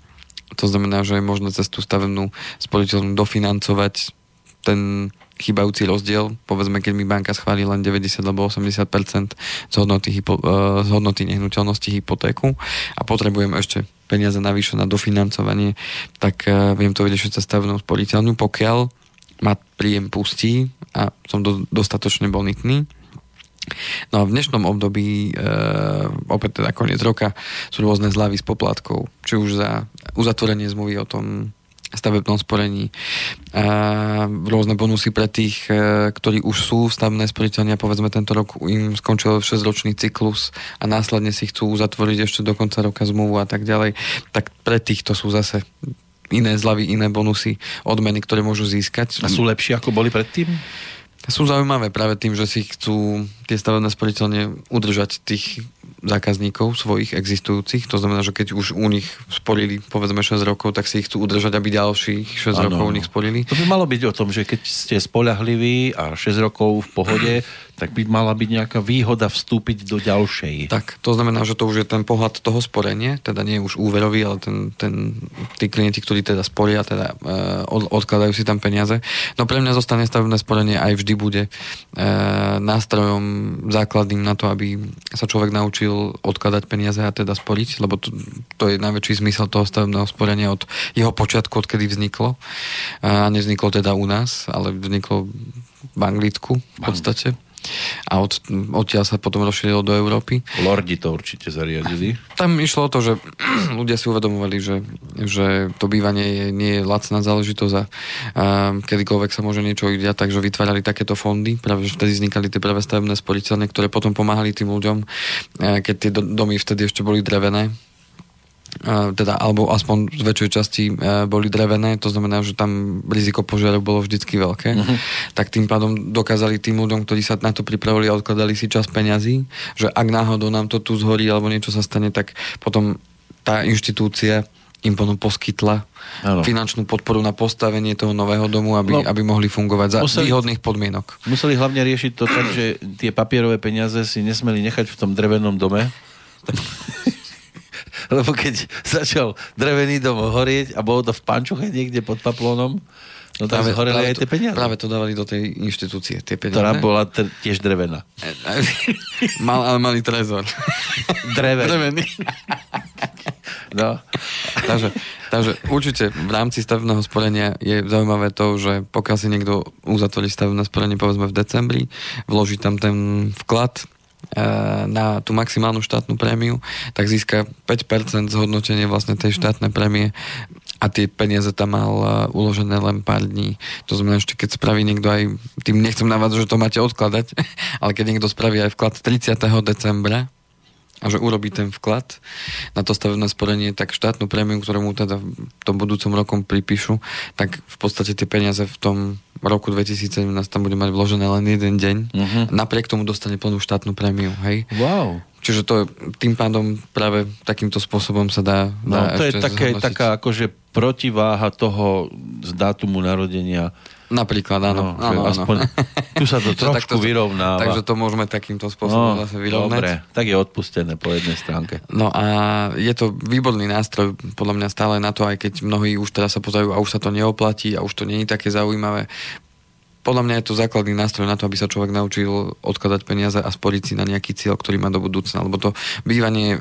To znamená, že je možné cez tú stavebnú sporiteľnú dofinancovať ten chýbajúci rozdiel. Povedzme, keď mi banka schváli len 90 alebo 80 z hodnoty, hypo, e, z hodnoty nehnuteľnosti hypotéku a potrebujem ešte peniaze navyše na dofinancovanie, tak uh, viem to vyriešiť cez stavebnú sporiteľňu, pokiaľ ma príjem pustí a som do, dostatočne bonitný. No a v dnešnom období, e, opäť teda koniec roka, sú rôzne zľavy z poplatkov, či už za uzatvorenie zmluvy o tom stavebnom sporení. A rôzne bonusy pre tých, e, ktorí už sú v stavebné sporiteľne povedzme tento rok im skončil 6-ročný cyklus a následne si chcú uzatvoriť ešte do konca roka zmluvu a tak ďalej, tak pre týchto sú zase iné zľavy, iné bonusy, odmeny, ktoré môžu získať. A sú lepšie ako boli predtým? Sú zaujímavé práve tým, že si chcú tie stavebné sporiteľne udržať tých zákazníkov svojich existujúcich. To znamená, že keď už u nich sporili povedzme 6 rokov, tak si ich chcú udržať, aby ďalších 6 ano. rokov u nich sporili. To by malo byť o tom, že keď ste spolahliví a 6 rokov v pohode, tak by mala byť nejaká výhoda vstúpiť do ďalšej. Tak, to znamená, že to už je ten pohľad toho sporenia, teda nie je už úverový, ale ten, ten, tí klienti, ktorí teda sporia, teda uh, odkladajú si tam peniaze. No pre mňa zostane stavebné sporenie aj vždy bude uh, nástrojom základným na to, aby sa človek naučil odkladať peniaze a teda sporiť, lebo to, to je najväčší zmysel toho stavebného sporenia od jeho počiatku, odkedy vzniklo. A nevzniklo teda u nás, ale vzniklo v Anglicku v podstate a od, odtiaľ sa potom rozšírilo do Európy. Lordi to určite zariadili. Tam išlo o to, že ľudia si uvedomovali, že, že to bývanie je, nie je lacná záležitosť a, a kedykoľvek sa môže niečo udiať, takže vytvárali takéto fondy, práve že vtedy vznikali tie prvé stavebné sporiteľne, ktoré potom pomáhali tým ľuďom, keď tie domy vtedy ešte boli drevené, teda, alebo aspoň z väčšej časti e, boli drevené, to znamená, že tam riziko požiarov bolo vždycky veľké, uh-huh. tak tým pádom dokázali tým ľuďom, ktorí sa na to pripravili a odkladali si čas peňazí, že ak náhodou nám to tu zhorí alebo niečo sa stane, tak potom tá inštitúcia im potom poskytla ano. finančnú podporu na postavenie toho nového domu, aby, no, aby mohli fungovať za museli, výhodných podmienok. Museli hlavne riešiť to tak, že tie papierové peniaze si nesmeli nechať v tom drevenom dome. lebo keď začal drevený dom horieť a bolo to v pančuche niekde pod paplónom, No tam práve, zhoreli aj tie peniaze. Práve to dávali do tej inštitúcie, tie peniaze. Ktorá bola t- tiež drevená. Mal, ale malý trezor. Dreven. Drevený. no. takže, takže určite v rámci stavebného sporenia je zaujímavé to, že pokiaľ si niekto uzatvorí stavebné sporenie povedzme v decembri, vloží tam ten vklad, na tú maximálnu štátnu prémiu, tak získa 5% zhodnotenie vlastne tej štátnej prémie a tie peniaze tam mal e, uložené len pár dní. To znamená, že keď spraví niekto aj, tým nechcem navádzať, že to máte odkladať, ale keď niekto spraví aj vklad 30. decembra, a že urobí ten vklad na to stavebné sporenie, tak štátnu prémiu, ktorú mu teda v tom budúcom rokom pripíšu, tak v podstate tie peniaze v tom roku 2017 tam bude mať vložené len jeden deň. Uh-huh. Napriek tomu dostane plnú štátnu prémiu, hej? Wow. Čiže to tým pádom práve takýmto spôsobom sa dá, no, to je také, taká akože protiváha toho z dátumu narodenia Napríklad, áno. No, áno, aspoň, áno. Tu sa to trošku takto, vyrovnáva. Takže to môžeme takýmto spôsobom no, zase vyrovnať. Dobre, tak je odpustené po jednej stránke. No a je to výborný nástroj, podľa mňa stále na to, aj keď mnohí už teraz sa pozerajú a už sa to neoplatí a už to je také zaujímavé podľa mňa je to základný nástroj na to, aby sa človek naučil odkladať peniaze a sporiť si na nejaký cieľ, ktorý má do budúcna. Lebo to bývanie e,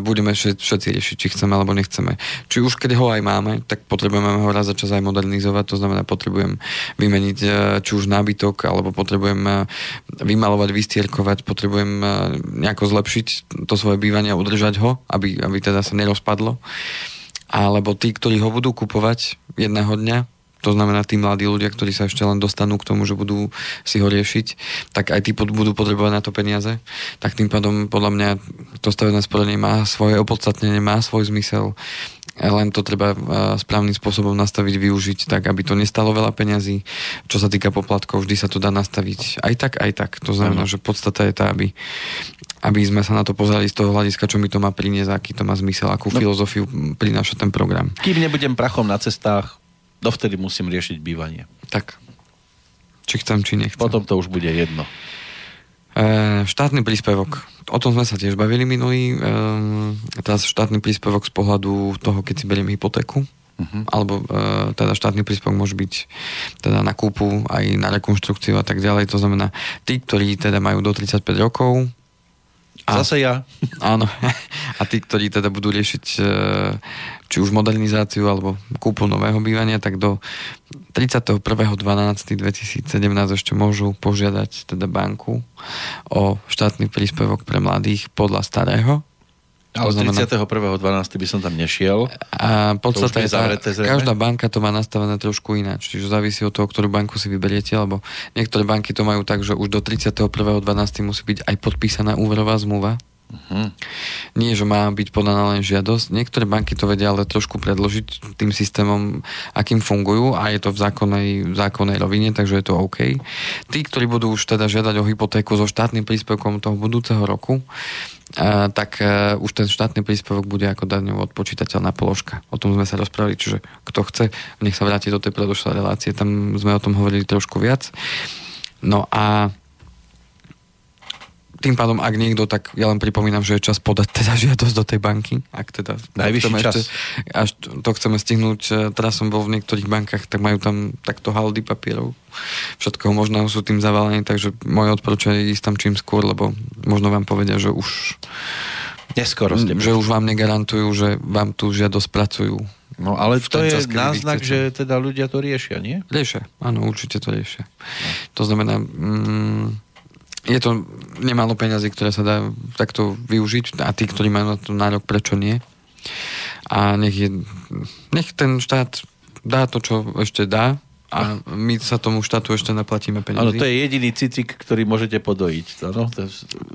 budeme všetci riešiť, či chceme alebo nechceme. Či už keď ho aj máme, tak potrebujeme ho raz za čas aj modernizovať. To znamená, potrebujem vymeniť e, či už nábytok, alebo potrebujem e, vymalovať, vystierkovať, potrebujem e, nejako zlepšiť to svoje bývanie a udržať ho, aby, aby teda sa nerozpadlo. Alebo tí, ktorí ho budú kupovať jedného dňa, to znamená tí mladí ľudia, ktorí sa ešte len dostanú k tomu, že budú si ho riešiť, tak aj tí budú potrebovať na to peniaze. Tak tým pádom podľa mňa to stavebné sporenie má svoje opodstatnenie, má svoj zmysel len to treba správnym spôsobom nastaviť, využiť tak, aby to nestalo veľa peňazí. Čo sa týka poplatkov, vždy sa to dá nastaviť aj tak, aj tak. To znamená, že podstata je tá, aby, aby sme sa na to pozreli z toho hľadiska, čo mi to má priniesť, aký to má zmysel, akú no. filozofiu prináša ten program. Kým nebudem prachom na cestách, dovtedy musím riešiť bývanie. Tak. Či chcem, či nechcem. Potom to už bude jedno. E, štátny príspevok. O tom sme sa tiež bavili minulý. E, teraz štátny príspevok z pohľadu toho, keď si beriem hypotéku. Uh-huh. Alebo e, teda štátny príspevok môže byť teda na kúpu, aj na rekonštrukciu a tak ďalej. To znamená, tí, ktorí teda majú do 35 rokov, a, Zase ja. Áno. A tí, ktorí teda budú riešiť e, či už modernizáciu alebo kúpu nového bývania, tak do 31.12.2017 ešte môžu požiadať teda banku o štátny príspevok pre mladých podľa starého ale znamená... 31.12. by som tam nešiel. A podstate je tá, každá banka to má nastavené trošku ináč. Čiže závisí od toho, ktorú banku si vyberiete, lebo niektoré banky to majú tak, že už do 31.12. musí byť aj podpísaná úverová zmluva. Uh-huh. Nie, že má byť podaná len žiadosť. Niektoré banky to vedia ale trošku predložiť tým systémom, akým fungujú a je to v zákonnej, v zákonnej rovine, takže je to OK. Tí, ktorí budú už teda žiadať o hypotéku so štátnym príspevkom toho budúceho roku, a, tak a, už ten štátny príspevok bude ako daňovo odpočítateľná položka. O tom sme sa rozprávali, čiže kto chce, nech sa vráti do tej predošlej relácie, tam sme o tom hovorili trošku viac. No a tým pádom, ak niekto, tak ja len pripomínam, že je čas podať teda žiadosť do tej banky. Ak teda Najvyšší čas. Ešte, až to chceme stihnúť, e, teraz som bol v niektorých bankách, tak majú tam takto haldy papierov. Všetkoho možného sú tým zavalení, takže moje odporúčanie je ísť tam čím skôr, lebo možno vám povedia, že už Neskoro ste že už vám negarantujú, že vám tú žiadosť pracujú. No ale to je čas, náznak, že teda ľudia to riešia, nie? Riešia, áno, určite to riešia. No. To znamená, mm, je to nemálo peňazí, ktoré sa dá takto využiť a tí, ktorí majú na to nárok, prečo nie. A nech, je, nech ten štát dá to, čo ešte dá a my sa tomu štátu ešte naplatíme peniazy. Áno, to je jediný cicik, ktorý môžete podojiť. No, to je,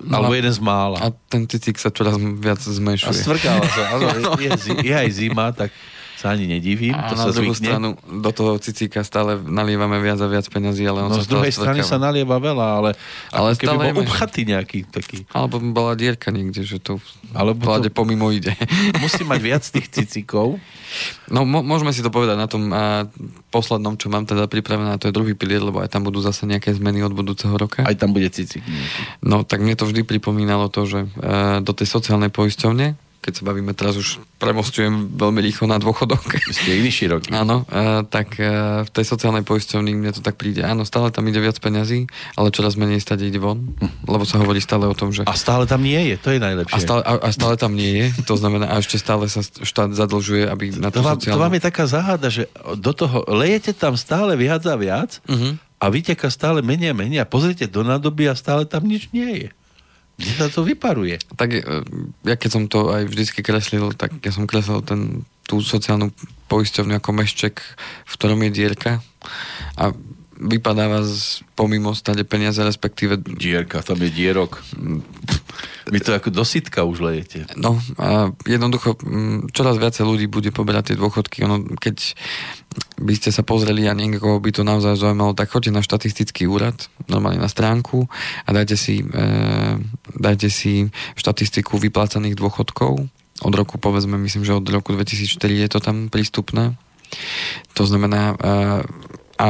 no, alebo jeden z mála. A ten cicik sa čoraz viac zmenšuje. A stvrkáva sa. Áno, je, je, je aj zima, tak sa ani nedivím. A to na sa druhú zvykne. stranu do toho cicíka stále nalievame viac a viac peniazí, ale on no, sa z druhej strany sa nalieva veľa, ale, ale keby bol upchatý nejaký taký. Alebo bola dierka niekde, že to Alebo to... pomimo ide. Musí mať viac tých cicíkov. No, mo- môžeme si to povedať na tom a, poslednom, čo mám teda pripravené, to je druhý pilier, lebo aj tam budú zase nejaké zmeny od budúceho roka. Aj tam bude cicík No, tak mne to vždy pripomínalo to, že a, do tej sociálnej poisťovne, keď sa bavíme teraz už premostujem veľmi rýchlo na dôchodok. Ste iný široký. Áno, e, tak e, v tej sociálnej poisťovni mne to tak príde. Áno, stále tam ide viac peňazí, ale čoraz menej stade ide von, hm. lebo sa hovorí stále o tom, že... A stále tam nie je, to je najlepšie. A stále, a, a stále tam nie je, to znamená, a ešte stále sa štát zadlžuje, aby na to, to vám, sociálnu... To vám je taká záhada, že do toho lejete tam stále viac a viac uh-huh. a vyteka stále menej a menej a pozrite do nádoby a stále tam nič nie je. Kde sa to vyparuje? Tak e, ja keď som to aj vždycky kreslil, tak ja som kreslil ten, tú sociálnu poisťovňu ako mešček, v ktorom je dierka a vypadáva z, pomimo stade peniaze, respektíve... Dierka, tam je dierok. Vy to ako dosytka už lejete. No, a jednoducho, čoraz viacej ľudí bude poberať tie dôchodky. Ono, keď by ste sa pozreli a niekoho by to naozaj zaujímalo, tak choďte na štatistický úrad, normálne na stránku a dajte si, e, dajte si štatistiku vyplácaných dôchodkov. Od roku, povedzme, myslím, že od roku 2004 je to tam prístupné. To znamená, e, a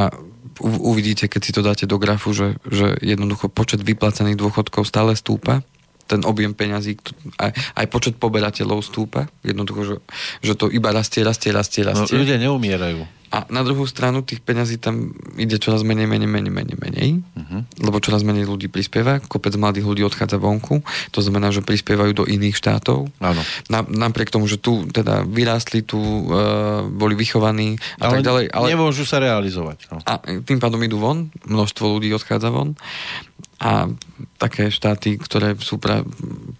uvidíte, keď si to dáte do grafu, že, že jednoducho počet vyplácaných dôchodkov stále stúpa ten objem peňazí, aj, aj počet poberateľov stúpa. Jednoducho, že, že to iba rastie, rastie, rastie, no, rastie. No, ľudia neumierajú. A na druhú stranu tých peňazí tam ide čoraz menej, menej, menej, menej, menej, uh-huh. lebo čoraz menej ľudí prispieva, kopec mladých ľudí odchádza vonku, to znamená, že prispievajú do iných štátov. Áno. Na, napriek tomu, že tu teda vyrástli, tu uh, boli vychovaní a ale tak ďalej. Ale nemôžu sa realizovať. No. A tým pádom idú von, množstvo ľudí odchádza von a také štáty, ktoré sú pra,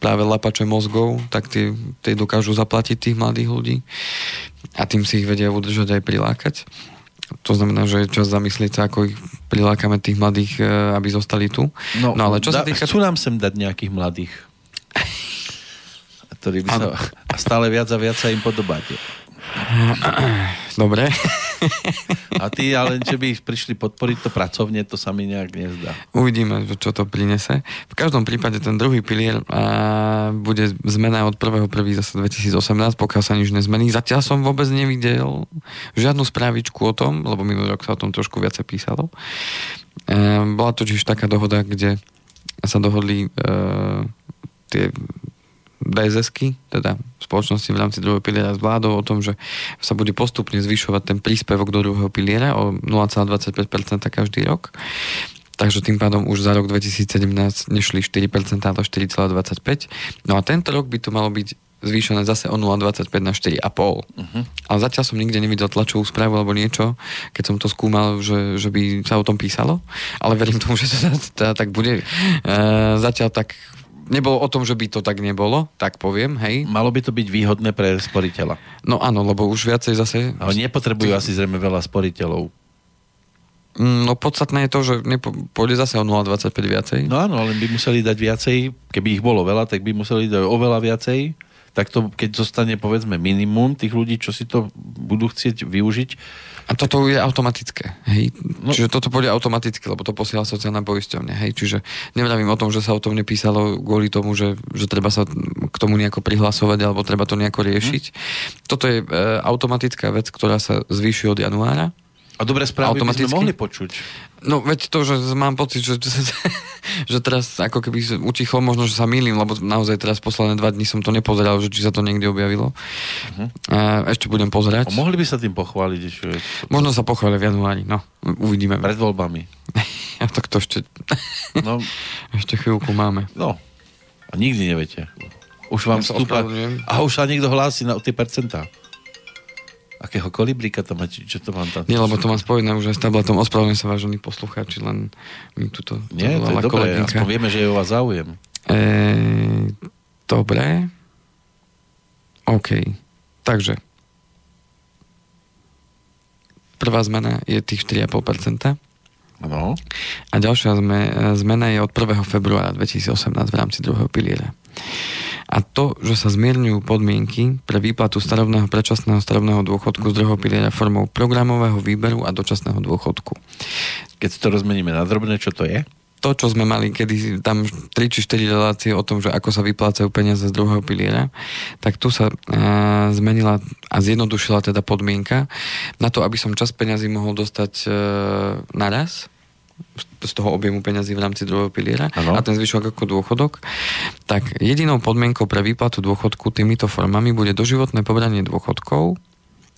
práve lapače mozgov, tak tie, tie dokážu zaplatiť tých mladých ľudí a tým si ich vedia udržať aj prilákať. To znamená, že je čas zamyslieť sa, ako ich prilákame tých mladých, e, aby zostali tu. No, no ale čo da, sa týka... Chcú nám sem dať nejakých mladých, ktorí by sa... A stále viac a viac sa im podobáte. Dobre. A ty ale, že by ich prišli podporiť to pracovne, to sa mi nejak nezdá. Uvidíme, čo to prinese. V každom prípade ten druhý pilier a, bude zmena od 1.1. zase 2018, pokiaľ sa nič nezmení. Zatiaľ som vôbec nevidel žiadnu správičku o tom, lebo minulý rok sa o tom trošku viacej písalo. E, bola totiž taká dohoda, kde sa dohodli e, tie BSS-ky, teda spoločnosti v rámci druhého piliera s vládou o tom, že sa bude postupne zvyšovať ten príspevok do druhého piliera o 0,25% každý rok. Takže tým pádom už za rok 2017 nešli 4%, ale 4,25%. No a tento rok by to malo byť zvýšené zase o 0,25 na 4,5. Uh-huh. Ale zatiaľ som nikde nevidel tlačovú správu alebo niečo, keď som to skúmal, že, že by sa o tom písalo, ale verím tomu, že to teda, tak bude. E, zatiaľ tak nebolo o tom, že by to tak nebolo, tak poviem, hej. Malo by to byť výhodné pre sporiteľa. No áno, lebo už viacej zase... Ale nepotrebujú asi zrejme veľa sporiteľov. Mm, No podstatné je to, že nepo, pôjde zase o 0,25 viacej. No áno, ale by museli dať viacej, keby ich bolo veľa, tak by museli dať oveľa viacej. Tak to, keď zostane povedzme minimum tých ľudí, čo si to budú chcieť využiť, A toto je automatické, hej. No. Čiže toto pôjde automaticky, lebo to posiela sociálna poisťovňa, hej. Čiže nevravím o tom, že sa o tom nepísalo kvôli tomu, že, že treba sa k tomu nejako prihlasovať alebo treba to nejako riešiť. Mhm. Toto je e, automatická vec, ktorá sa zvýši od januára. a dobré správy by sme mohli počuť. No veď to, že mám pocit, že, že teraz ako keby utichlo, možno, že sa mýlim, lebo naozaj teraz posledné dva dní som to nepozeral, že či sa to niekde objavilo. Uh-huh. Ešte budem A pozerať. mohli by sa tým pochváliť, že Možno sa pochvália v januári, no. Uvidíme. pred voľbami. Ja tak to ešte, No, ešte chvíľku máme. no. A nikdy neviete. Už vám Ja vstúpa... A už sa niekto hlási na tie percentá. Akého koliblíka to máte? Čo to mám tam? Nie, lebo to mám spojené už aj s tabletom. Ospravedlňujem sa, vážení poslucháči, len mi tuto Nie, to je volala dobré. kolegynka. Aspoň vieme, že je o vás záujem. E, dobre. OK. Takže. Prvá zmena je tých 4,5%. Áno. A ďalšia zme, zmena je od 1. februára 2018 v rámci druhého piliera. A to, že sa zmierňujú podmienky pre výplatu starovného predčasného starovného dôchodku z druhého piliera formou programového výberu a dočasného dôchodku. Keď to rozmeníme na drobné, čo to je? To, čo sme mali kedy tam 3 či 4 relácie o tom, že ako sa vyplácajú peniaze z druhého piliera, tak tu sa e, zmenila a zjednodušila teda podmienka na to, aby som čas peňazí mohol dostať e, naraz z toho objemu peňazí v rámci druhého piliera Áno. a ten zvyšok ako dôchodok, tak jedinou podmienkou pre výplatu dôchodku týmito formami bude doživotné pobranie dôchodkov,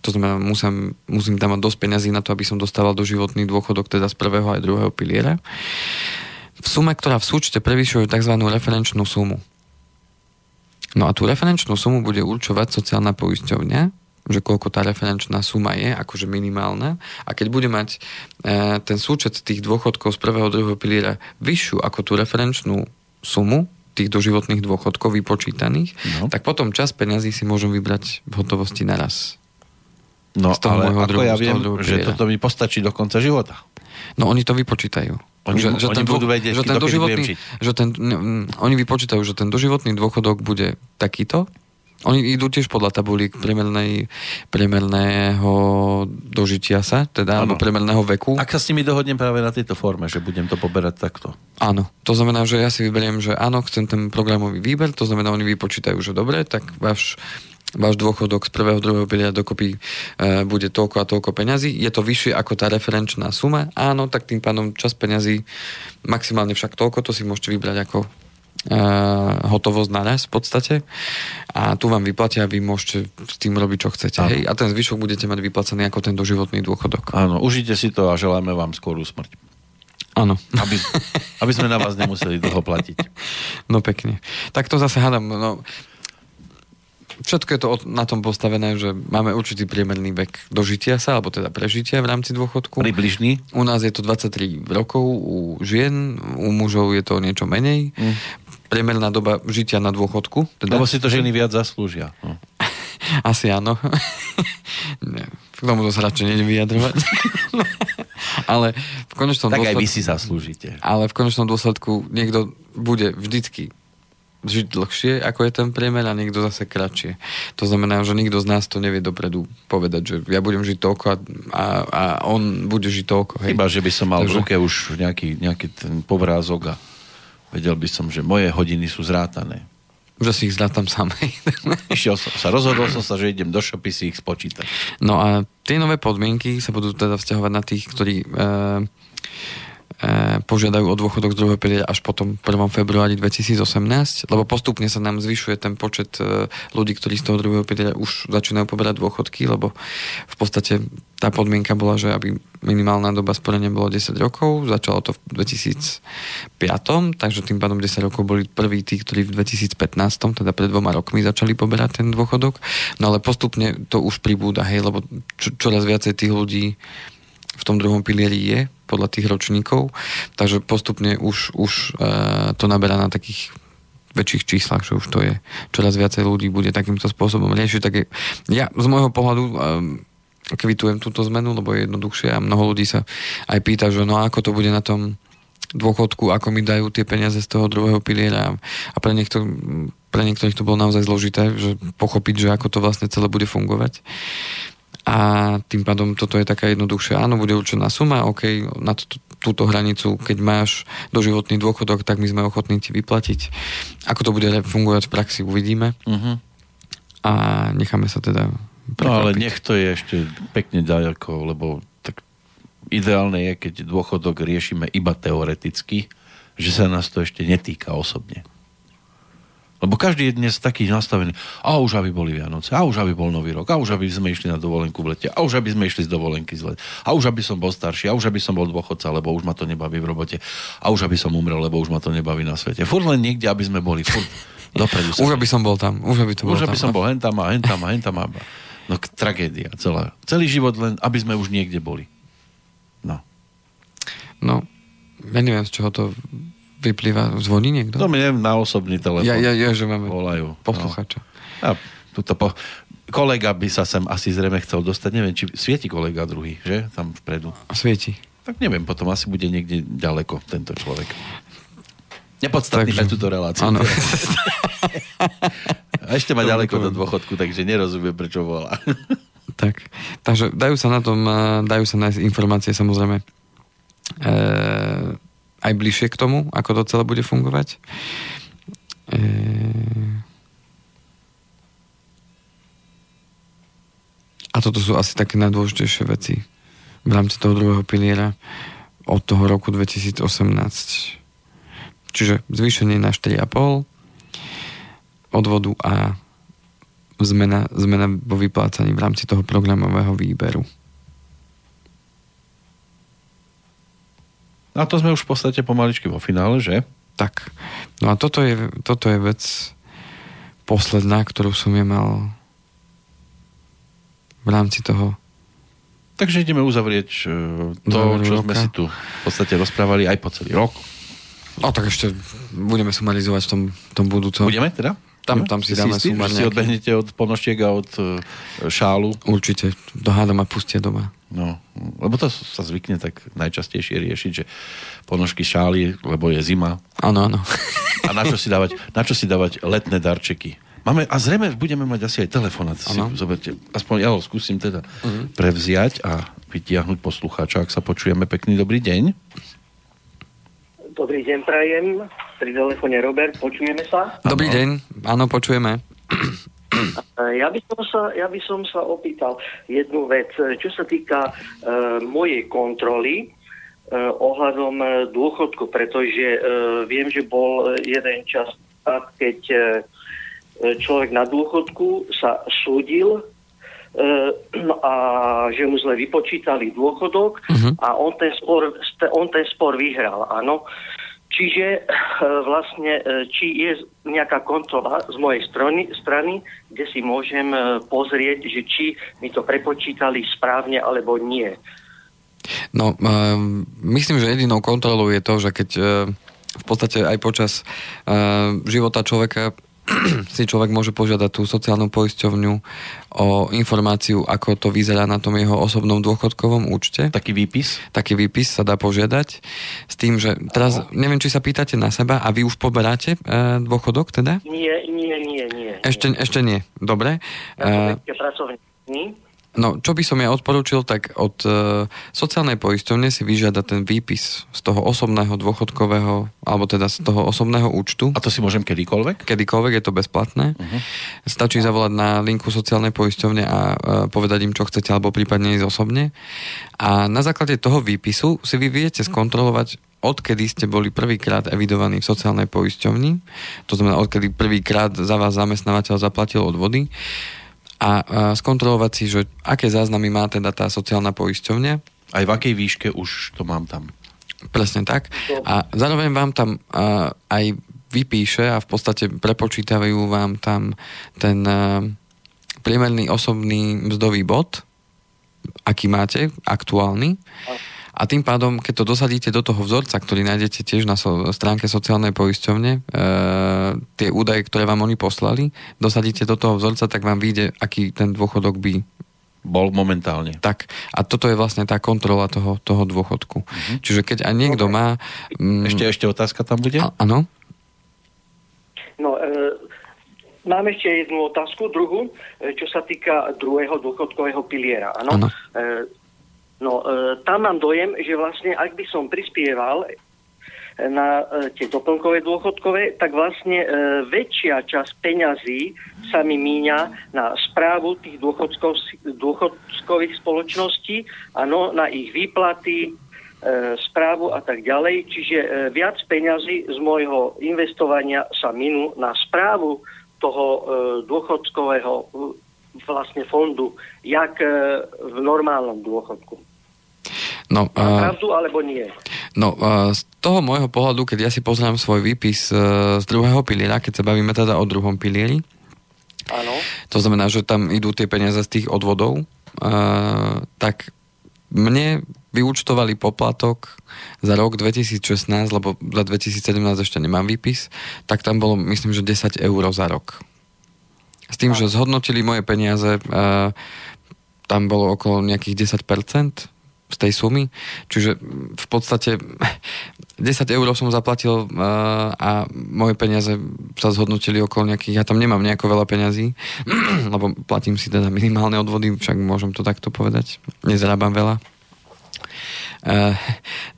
to znamená, musím, musím tam mať dosť peňazí na to, aby som dostával doživotný dôchodok teda z prvého aj druhého piliera, v sume, ktorá v súčte prevyšuje tzv. referenčnú sumu. No a tú referenčnú sumu bude určovať sociálna poisťovňa, že koľko tá referenčná suma je, akože minimálna. A keď bude mať e, ten súčet tých dôchodkov z prvého, druhého piliera vyššiu ako tú referenčnú sumu, tých doživotných dôchodkov vypočítaných, No. tak potom čas peňazí si môžem vybrať v hotovosti naraz. No, Z toho ale ako druhu- ja viem, že toto mi postačí do konca života. No oni to vypočítajú. Oni- oni dô- budú vedieť, že ten doživotný, že ten, mm, oni vypočítajú, že ten doživotný dôchodok bude takýto. Oni idú tiež podľa tabulík priemernej, priemerného dožitia sa, teda, Áno. alebo priemerného veku. Ak sa s nimi dohodnem práve na tejto forme, že budem to poberať takto. Áno, to znamená, že ja si vyberiem, že áno, chcem ten programový výber, to znamená, oni vypočítajú, že dobre, tak váš váš dôchodok z prvého, druhého piliera dokopy e, bude toľko a toľko peňazí. Je to vyššie ako tá referenčná suma? Áno, tak tým pádom čas peňazí, maximálne však toľko, to si môžete vybrať ako e, hotovosť naraz v podstate. A tu vám vyplatia a vy môžete s tým robiť, čo chcete. Áno. Hej? A ten zvyšok budete mať vyplacený ako ten doživotný dôchodok. Áno, užite si to a želáme vám skorú smrť. Áno. Aby, aby sme na vás nemuseli dlho platiť. No pekne. Tak to zase hádam, no, všetko je to na tom postavené, že máme určitý priemerný vek dožitia sa, alebo teda prežitia v rámci dôchodku. Približný. U nás je to 23 rokov, u žien, u mužov je to niečo menej. Mm. Priemerná doba žitia na dôchodku. Teda, Lebo si to ženy viac zaslúžia. No. Asi áno. K tomu to sa radšej nejdem vyjadrovať. ale v konečnom Tak aj dôsledku... vy si zaslúžite. Ale v konečnom dôsledku niekto bude vždycky žiť dlhšie, ako je ten priemer a niekto zase kratšie. To znamená, že nikto z nás to nevie dopredu povedať, že ja budem žiť toľko a, a, a on bude žiť toľko. Hej. Iba, že by som mal v Takže- ruke už nejaký, nejaký ten povrázok a vedel by som, že moje hodiny sú zrátané. Že si ich zrátam sám. hej. Išiel som sa, rozhodol som sa, že idem do shopy si ich spočítať. No a tie nové podmienky sa budú teda vzťahovať na tých, ktorí e, požiadajú o dôchodok z druhého piliera až potom 1. februári 2018, lebo postupne sa nám zvyšuje ten počet e, ľudí, ktorí z toho druhého piliera už začínajú poberať dôchodky, lebo v podstate tá podmienka bola, že aby minimálna doba sporenia bolo 10 rokov, začalo to v 2005, takže tým pádom 10 rokov boli prví tí, ktorí v 2015, teda pred dvoma rokmi začali poberať ten dôchodok, no ale postupne to už pribúda, hej, lebo čo, čoraz viacej tých ľudí v tom druhom pilieri je podľa tých ročníkov, takže postupne už, už uh, to naberá na takých väčších číslach, že už to je čoraz viacej ľudí bude takýmto spôsobom riešiť. Tak je, ja z môjho pohľadu um, kvitujem túto zmenu, lebo je jednoduchšie a mnoho ľudí sa aj pýta, že no ako to bude na tom dôchodku, ako mi dajú tie peniaze z toho druhého piliera a pre, niektor, pre niektorých to bolo naozaj zložité, že pochopiť, že ako to vlastne celé bude fungovať. A tým pádom toto je taká jednoduchšia. Áno, bude určená suma, OK, na t- túto hranicu, keď máš doživotný dôchodok, tak my sme ochotní ti vyplatiť. Ako to bude fungovať v praxi, uvidíme. Uh-huh. A necháme sa teda No ale nech to je ešte pekne ďaleko, lebo tak ideálne je, keď dôchodok riešime iba teoreticky, že sa nás to ešte netýka osobne. Lebo každý je dnes taký nastavený, a už aby boli Vianoce, a už aby bol Nový rok, a už aby sme išli na dovolenku v lete, a už aby sme išli z dovolenky z lete, a už aby som bol starší, a už aby som bol dôchodca, lebo už ma to nebaví v robote, a už aby som umrel, lebo už ma to nebaví na svete. Furt len niekde, aby sme boli. Furt dopredu. Už aby som bol tam. Už aby to bol už tam. aby som bol hen tam a hen tam a hen tam a No tragédia celá. Celý život len, aby sme už niekde boli. No. No, ja neviem, z čoho to vyplýva. Zvoní niekto? No, neviem, na osobný telefón. Ja, ja, ja že máme volajú. posluchača. No. A tuto po... Kolega by sa sem asi zrejme chcel dostať. Neviem, či svieti kolega druhý, že? Tam vpredu. A svieti. Tak neviem, potom asi bude niekde ďaleko tento človek. Nepodstatný takže, pre túto reláciu. Áno. A ešte má ďaleko do dôchodku, takže nerozumiem, prečo volá. tak, takže dajú sa na tom, eh, dajú sa nájsť informácie samozrejme e, aj bližšie k tomu, ako to celé bude fungovať. E, a toto sú asi také najdôležitejšie veci v rámci toho druhého piliera od toho roku 2018 Čiže zvýšenie na 4,5 odvodu a zmena, zmena vo vyplácaní v rámci toho programového výberu. A to sme už v podstate pomaličky vo finále, že? Tak. No a toto je, toto je vec posledná, ktorú som je mal v rámci toho Takže ideme uzavrieť e, to, čo roka. sme si tu v podstate rozprávali aj po celý rok. No tak ešte budeme sumarizovať v tom, tom budúcom. Budeme teda? Tam, tam si dáme si sumar si odbehnete od ponoštiek a od uh, šálu? Určite. Dohádam a pustia doma. No, lebo to sa zvykne tak najčastejšie riešiť, že ponožky šály, lebo je zima. Áno, áno. A na čo si dávať, na čo si dávať letné darčeky? Máme, a zrejme budeme mať asi aj telefonát. Si, zoberte, aspoň ja ho skúsim teda uh-huh. prevziať a vytiahnuť poslucháča, ak sa počujeme. Pekný dobrý deň. Dobrý deň, prajem. Pri telefóne Robert, počujeme sa? Dobrý deň, áno, počujeme. Ja by, som sa, ja by som sa opýtal jednu vec, čo sa týka uh, mojej kontroly uh, ohľadom uh, dôchodku, pretože uh, viem, že bol jeden čas, keď uh, človek na dôchodku sa súdil a že mu zle vypočítali dôchodok uh-huh. a on ten, spor, on ten spor vyhral, áno. Čiže uh, vlastne, uh, či je nejaká kontrola z mojej strany, strany, kde si môžem uh, pozrieť, že či mi to prepočítali správne alebo nie. No, uh, myslím, že jedinou kontrolou je to, že keď v podstate aj počas života človeka si človek môže požiadať tú sociálnu poisťovňu o informáciu, ako to vyzerá na tom jeho osobnom dôchodkovom účte. Taký výpis? Taký výpis sa dá požiadať s tým, že teraz Aho. neviem, či sa pýtate na seba a vy už poberáte e, dôchodok teda? Nie, nie, nie, nie. Ešte, nie. ešte nie, dobre. Ja e, No, čo by som ja odporúčil, tak od e, sociálnej poisťovne si vyžiada ten výpis z toho osobného dôchodkového, alebo teda z toho osobného účtu. A to si môžem kedykoľvek? Kedykoľvek, je to bezplatné. Uh-huh. Stačí zavolať na linku sociálnej poisťovne a e, povedať im, čo chcete, alebo prípadne ísť osobne. A na základe toho výpisu si vy viete skontrolovať, odkedy ste boli prvýkrát evidovaní v sociálnej poisťovni, to znamená, odkedy prvýkrát za vás zamestnávateľ zaplatil odvody a, a skontrolovať si, že aké záznamy má teda tá sociálna poisťovňa. Aj v akej výške už to mám tam. Presne tak. A zároveň vám tam a, aj vypíše a v podstate prepočítavajú vám tam ten a, priemerný osobný mzdový bod, aký máte, aktuálny. A tým pádom, keď to dosadíte do toho vzorca, ktorý nájdete tiež na so, stránke sociálnej poisťovne, e, tie údaje, ktoré vám oni poslali, dosadíte do toho vzorca, tak vám vyjde, aký ten dôchodok by bol momentálne. Tak. A toto je vlastne tá kontrola toho, toho dôchodku. Uh-huh. Čiže keď aj niekto okay. má... Mm, ešte, ešte otázka tam bude? Áno. No, e, mám ešte jednu otázku, druhú, e, čo sa týka druhého dôchodkového piliera. Áno. E, no, e, tam mám dojem, že vlastne ak by som prispieval na e, tie doplnkové dôchodkové, tak vlastne e, väčšia časť peňazí sa mi míňa na správu tých dôchodkových spoločností, ano, na ich výplaty, e, správu a tak ďalej. Čiže e, viac peňazí z môjho investovania sa minú na správu toho e, dôchodkového e, vlastne fondu, jak e, v normálnom dôchodku. No, uh, pravdu alebo nie? No, uh, z toho môjho pohľadu, keď ja si pozriem svoj výpis uh, z druhého piliera, keď sa bavíme teda o druhom pilieri, Áno. to znamená, že tam idú tie peniaze z tých odvodov, uh, tak mne vyúčtovali poplatok za rok 2016, lebo za 2017 ešte nemám výpis, tak tam bolo, myslím, že 10 eur za rok. S tým, že zhodnotili moje peniaze, uh, tam bolo okolo nejakých 10%, z tej sumy. Čiže v podstate 10 eur som zaplatil a moje peniaze sa zhodnotili okolo nejakých, ja tam nemám nejako veľa peňazí, lebo platím si teda minimálne odvody, však môžem to takto povedať. Nezarábam veľa. Uh,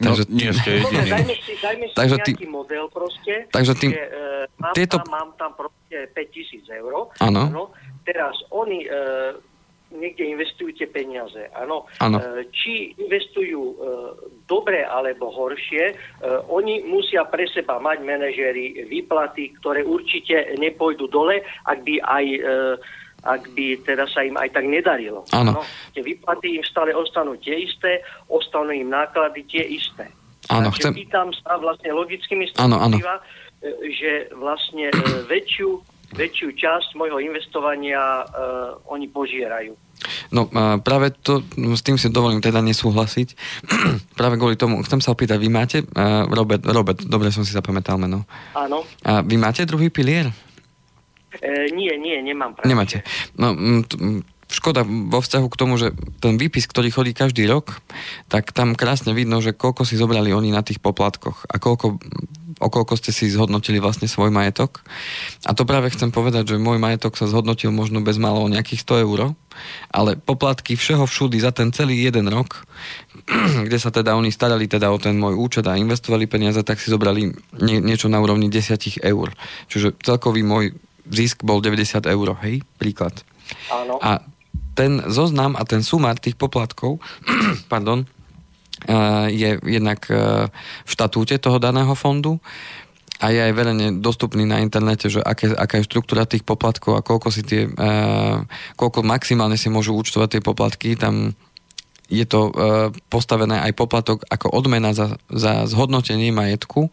takže, no, nie ste jediný. Dajme si, dajme si takže nejaký ty, model proste. Takže tým, že, uh, mám, tieto... tam, mám tam proste 5000 eur. Áno. Teraz oni uh, niekde investujú tie peniaze. Áno. Či investujú e, dobre alebo horšie, e, oni musia pre seba mať manažery výplaty, ktoré určite nepôjdu dole, ak by aj e, ak by teda sa im aj tak nedarilo. Áno. Tie výplaty im stále ostanú tie isté, ostanú im náklady tie isté. Áno, chcem... pýtam sa vlastne logickými stanoviska, že vlastne väčšiu väčšiu časť môjho investovania uh, oni požierajú. No práve to, no, s tým si dovolím teda nesúhlasiť. práve kvôli tomu, chcem sa opýtať, vy máte, uh, Robert, Robert, dobre som si zapamätal meno. Áno. A vy máte druhý pilier? E, nie, nie, nemám práve. Nemáte. No, t- škoda vo vzťahu k tomu, že ten výpis, ktorý chodí každý rok, tak tam krásne vidno, že koľko si zobrali oni na tých poplatkoch a koľko okolko ste si zhodnotili vlastne svoj majetok. A to práve chcem povedať, že môj majetok sa zhodnotil možno bez malo o nejakých 100 eur, ale poplatky všeho všudy za ten celý jeden rok, kde sa teda oni starali teda o ten môj účet a investovali peniaze, tak si zobrali nie, niečo na úrovni 10 eur. Čiže celkový môj zisk bol 90 eur, hej, príklad. Áno. A ten zoznam a ten sumár tých poplatkov, pardon, je jednak e, v štatúte toho daného fondu a je aj verejne dostupný na internete, že aké, aká je štruktúra tých poplatkov a koľko si tie, uh, koľko maximálne si môžu účtovať tie poplatky, tam je to postavené aj poplatok ako odmena za, za zhodnotenie majetku,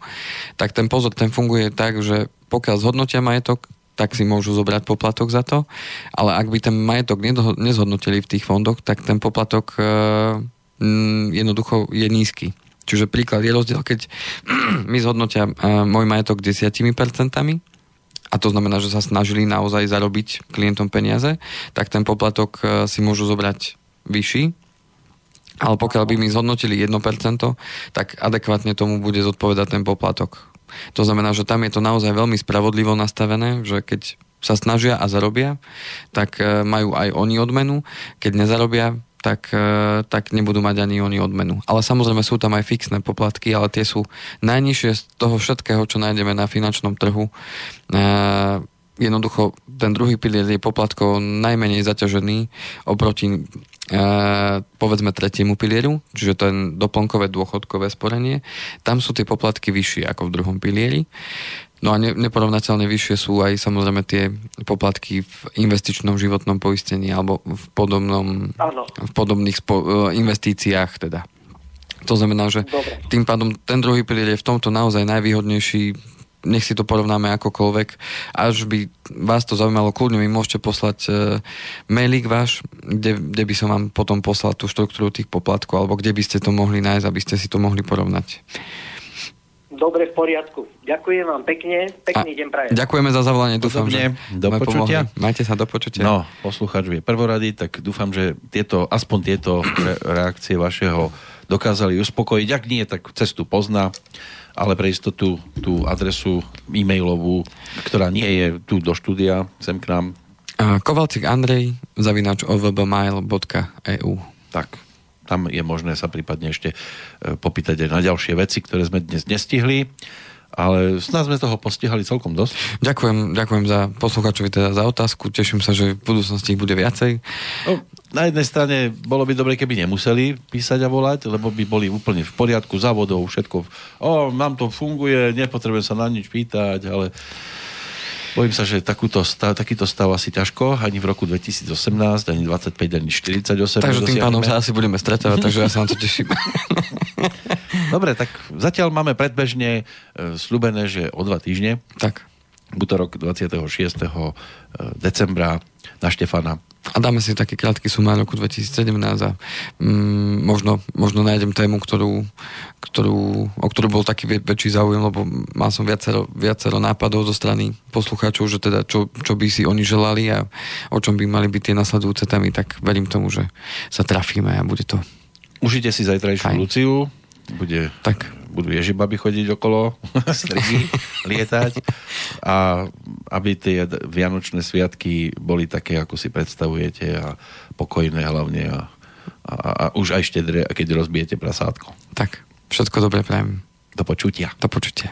tak ten pozor, ten funguje tak, že pokiaľ zhodnotia majetok, tak si môžu zobrať poplatok za to, ale ak by ten majetok nezhodnotili v tých fondoch, tak ten poplatok mm, jednoducho je nízky. Čiže príklad je rozdiel, keď my zhodnotia uh, môj majetok 10%, a to znamená, že sa snažili naozaj zarobiť klientom peniaze, tak ten poplatok uh, si môžu zobrať vyšší, ale pokiaľ by mi zhodnotili 1%, tak adekvátne tomu bude zodpovedať ten poplatok. To znamená, že tam je to naozaj veľmi spravodlivo nastavené, že keď sa snažia a zarobia, tak uh, majú aj oni odmenu. Keď nezarobia, tak, e, tak nebudú mať ani oni odmenu. Ale samozrejme sú tam aj fixné poplatky, ale tie sú najnižšie z toho všetkého, čo nájdeme na finančnom trhu. E, jednoducho ten druhý pilier je poplatkov najmenej zaťažený oproti e, povedzme tretiemu pilieru, čiže ten doplnkové dôchodkové sporenie. Tam sú tie poplatky vyššie ako v druhom pilieri. No a ne, neporovnateľne vyššie sú aj samozrejme tie poplatky v investičnom životnom poistení alebo v, podobnom, v podobných spo, e, investíciách teda. To znamená, že Dobre. tým pádom ten druhý pilier je v tomto naozaj najvýhodnejší nech si to porovnáme akokoľvek. Až by vás to zaujímalo, kľudne mi môžete poslať e, mailík váš, kde, kde by som vám potom poslal tú štruktúru tých poplatkov, alebo kde by ste to mohli nájsť, aby ste si to mohli porovnať. Dobre, v poriadku. Ďakujem vám pekne, pekný A deň prajem. Ďakujeme za zavolanie, dúfam, Podobne, že do počutia. Pomohli. Majte sa do počutia. No, poslucháč je prvorady, tak dúfam, že tieto, aspoň tieto re- reakcie vašeho dokázali uspokojiť. Ak nie, tak cestu pozná ale pre istotu tú adresu e-mailovú, ktorá nie je tu do štúdia, sem k nám. Kovalcik Andrej, zavinač ovbmail.eu Tak, tam je možné sa prípadne ešte e, popýtať aj na ďalšie veci, ktoré sme dnes nestihli ale snad sme toho postihali celkom dosť. Ďakujem, ďakujem za posluchačovi teda za otázku, teším sa, že v budúcnosti ich bude viacej. No, na jednej strane bolo by dobre, keby nemuseli písať a volať, lebo by boli úplne v poriadku, závodov, všetko. O, nám to funguje, nepotrebujem sa na nič pýtať, ale Bojím sa, že takúto stav, takýto stav asi ťažko, ani v roku 2018, ani 25, ani 48. Takže tým pádom sa asi budeme stretávať, takže ja sa na to teším. Dobre, tak zatiaľ máme predbežne e, slúbené, že o dva týždne. Tak. Útorok 26. E, decembra na Štefana a dáme si taký krátky sumár roku 2017 a mm, možno, možno nájdem tému, ktorú, ktorú, o ktorú bol taký väčší záujem, lebo mal som viacero, viacero nápadov zo strany poslucháčov, že teda čo, čo by si oni želali a o čom by mali byť tie nasledujúce témy, tak verím tomu, že sa trafíme a bude to Užite si zajtrajšiu Luciu, bude tak budú ježibaby chodiť okolo strihy, lietať a aby tie vianočné sviatky boli také, ako si predstavujete a pokojné hlavne a, a, a už aj štedre, keď rozbijete prasátko. Tak, všetko dobré prajem. Do počutia. Do počutia.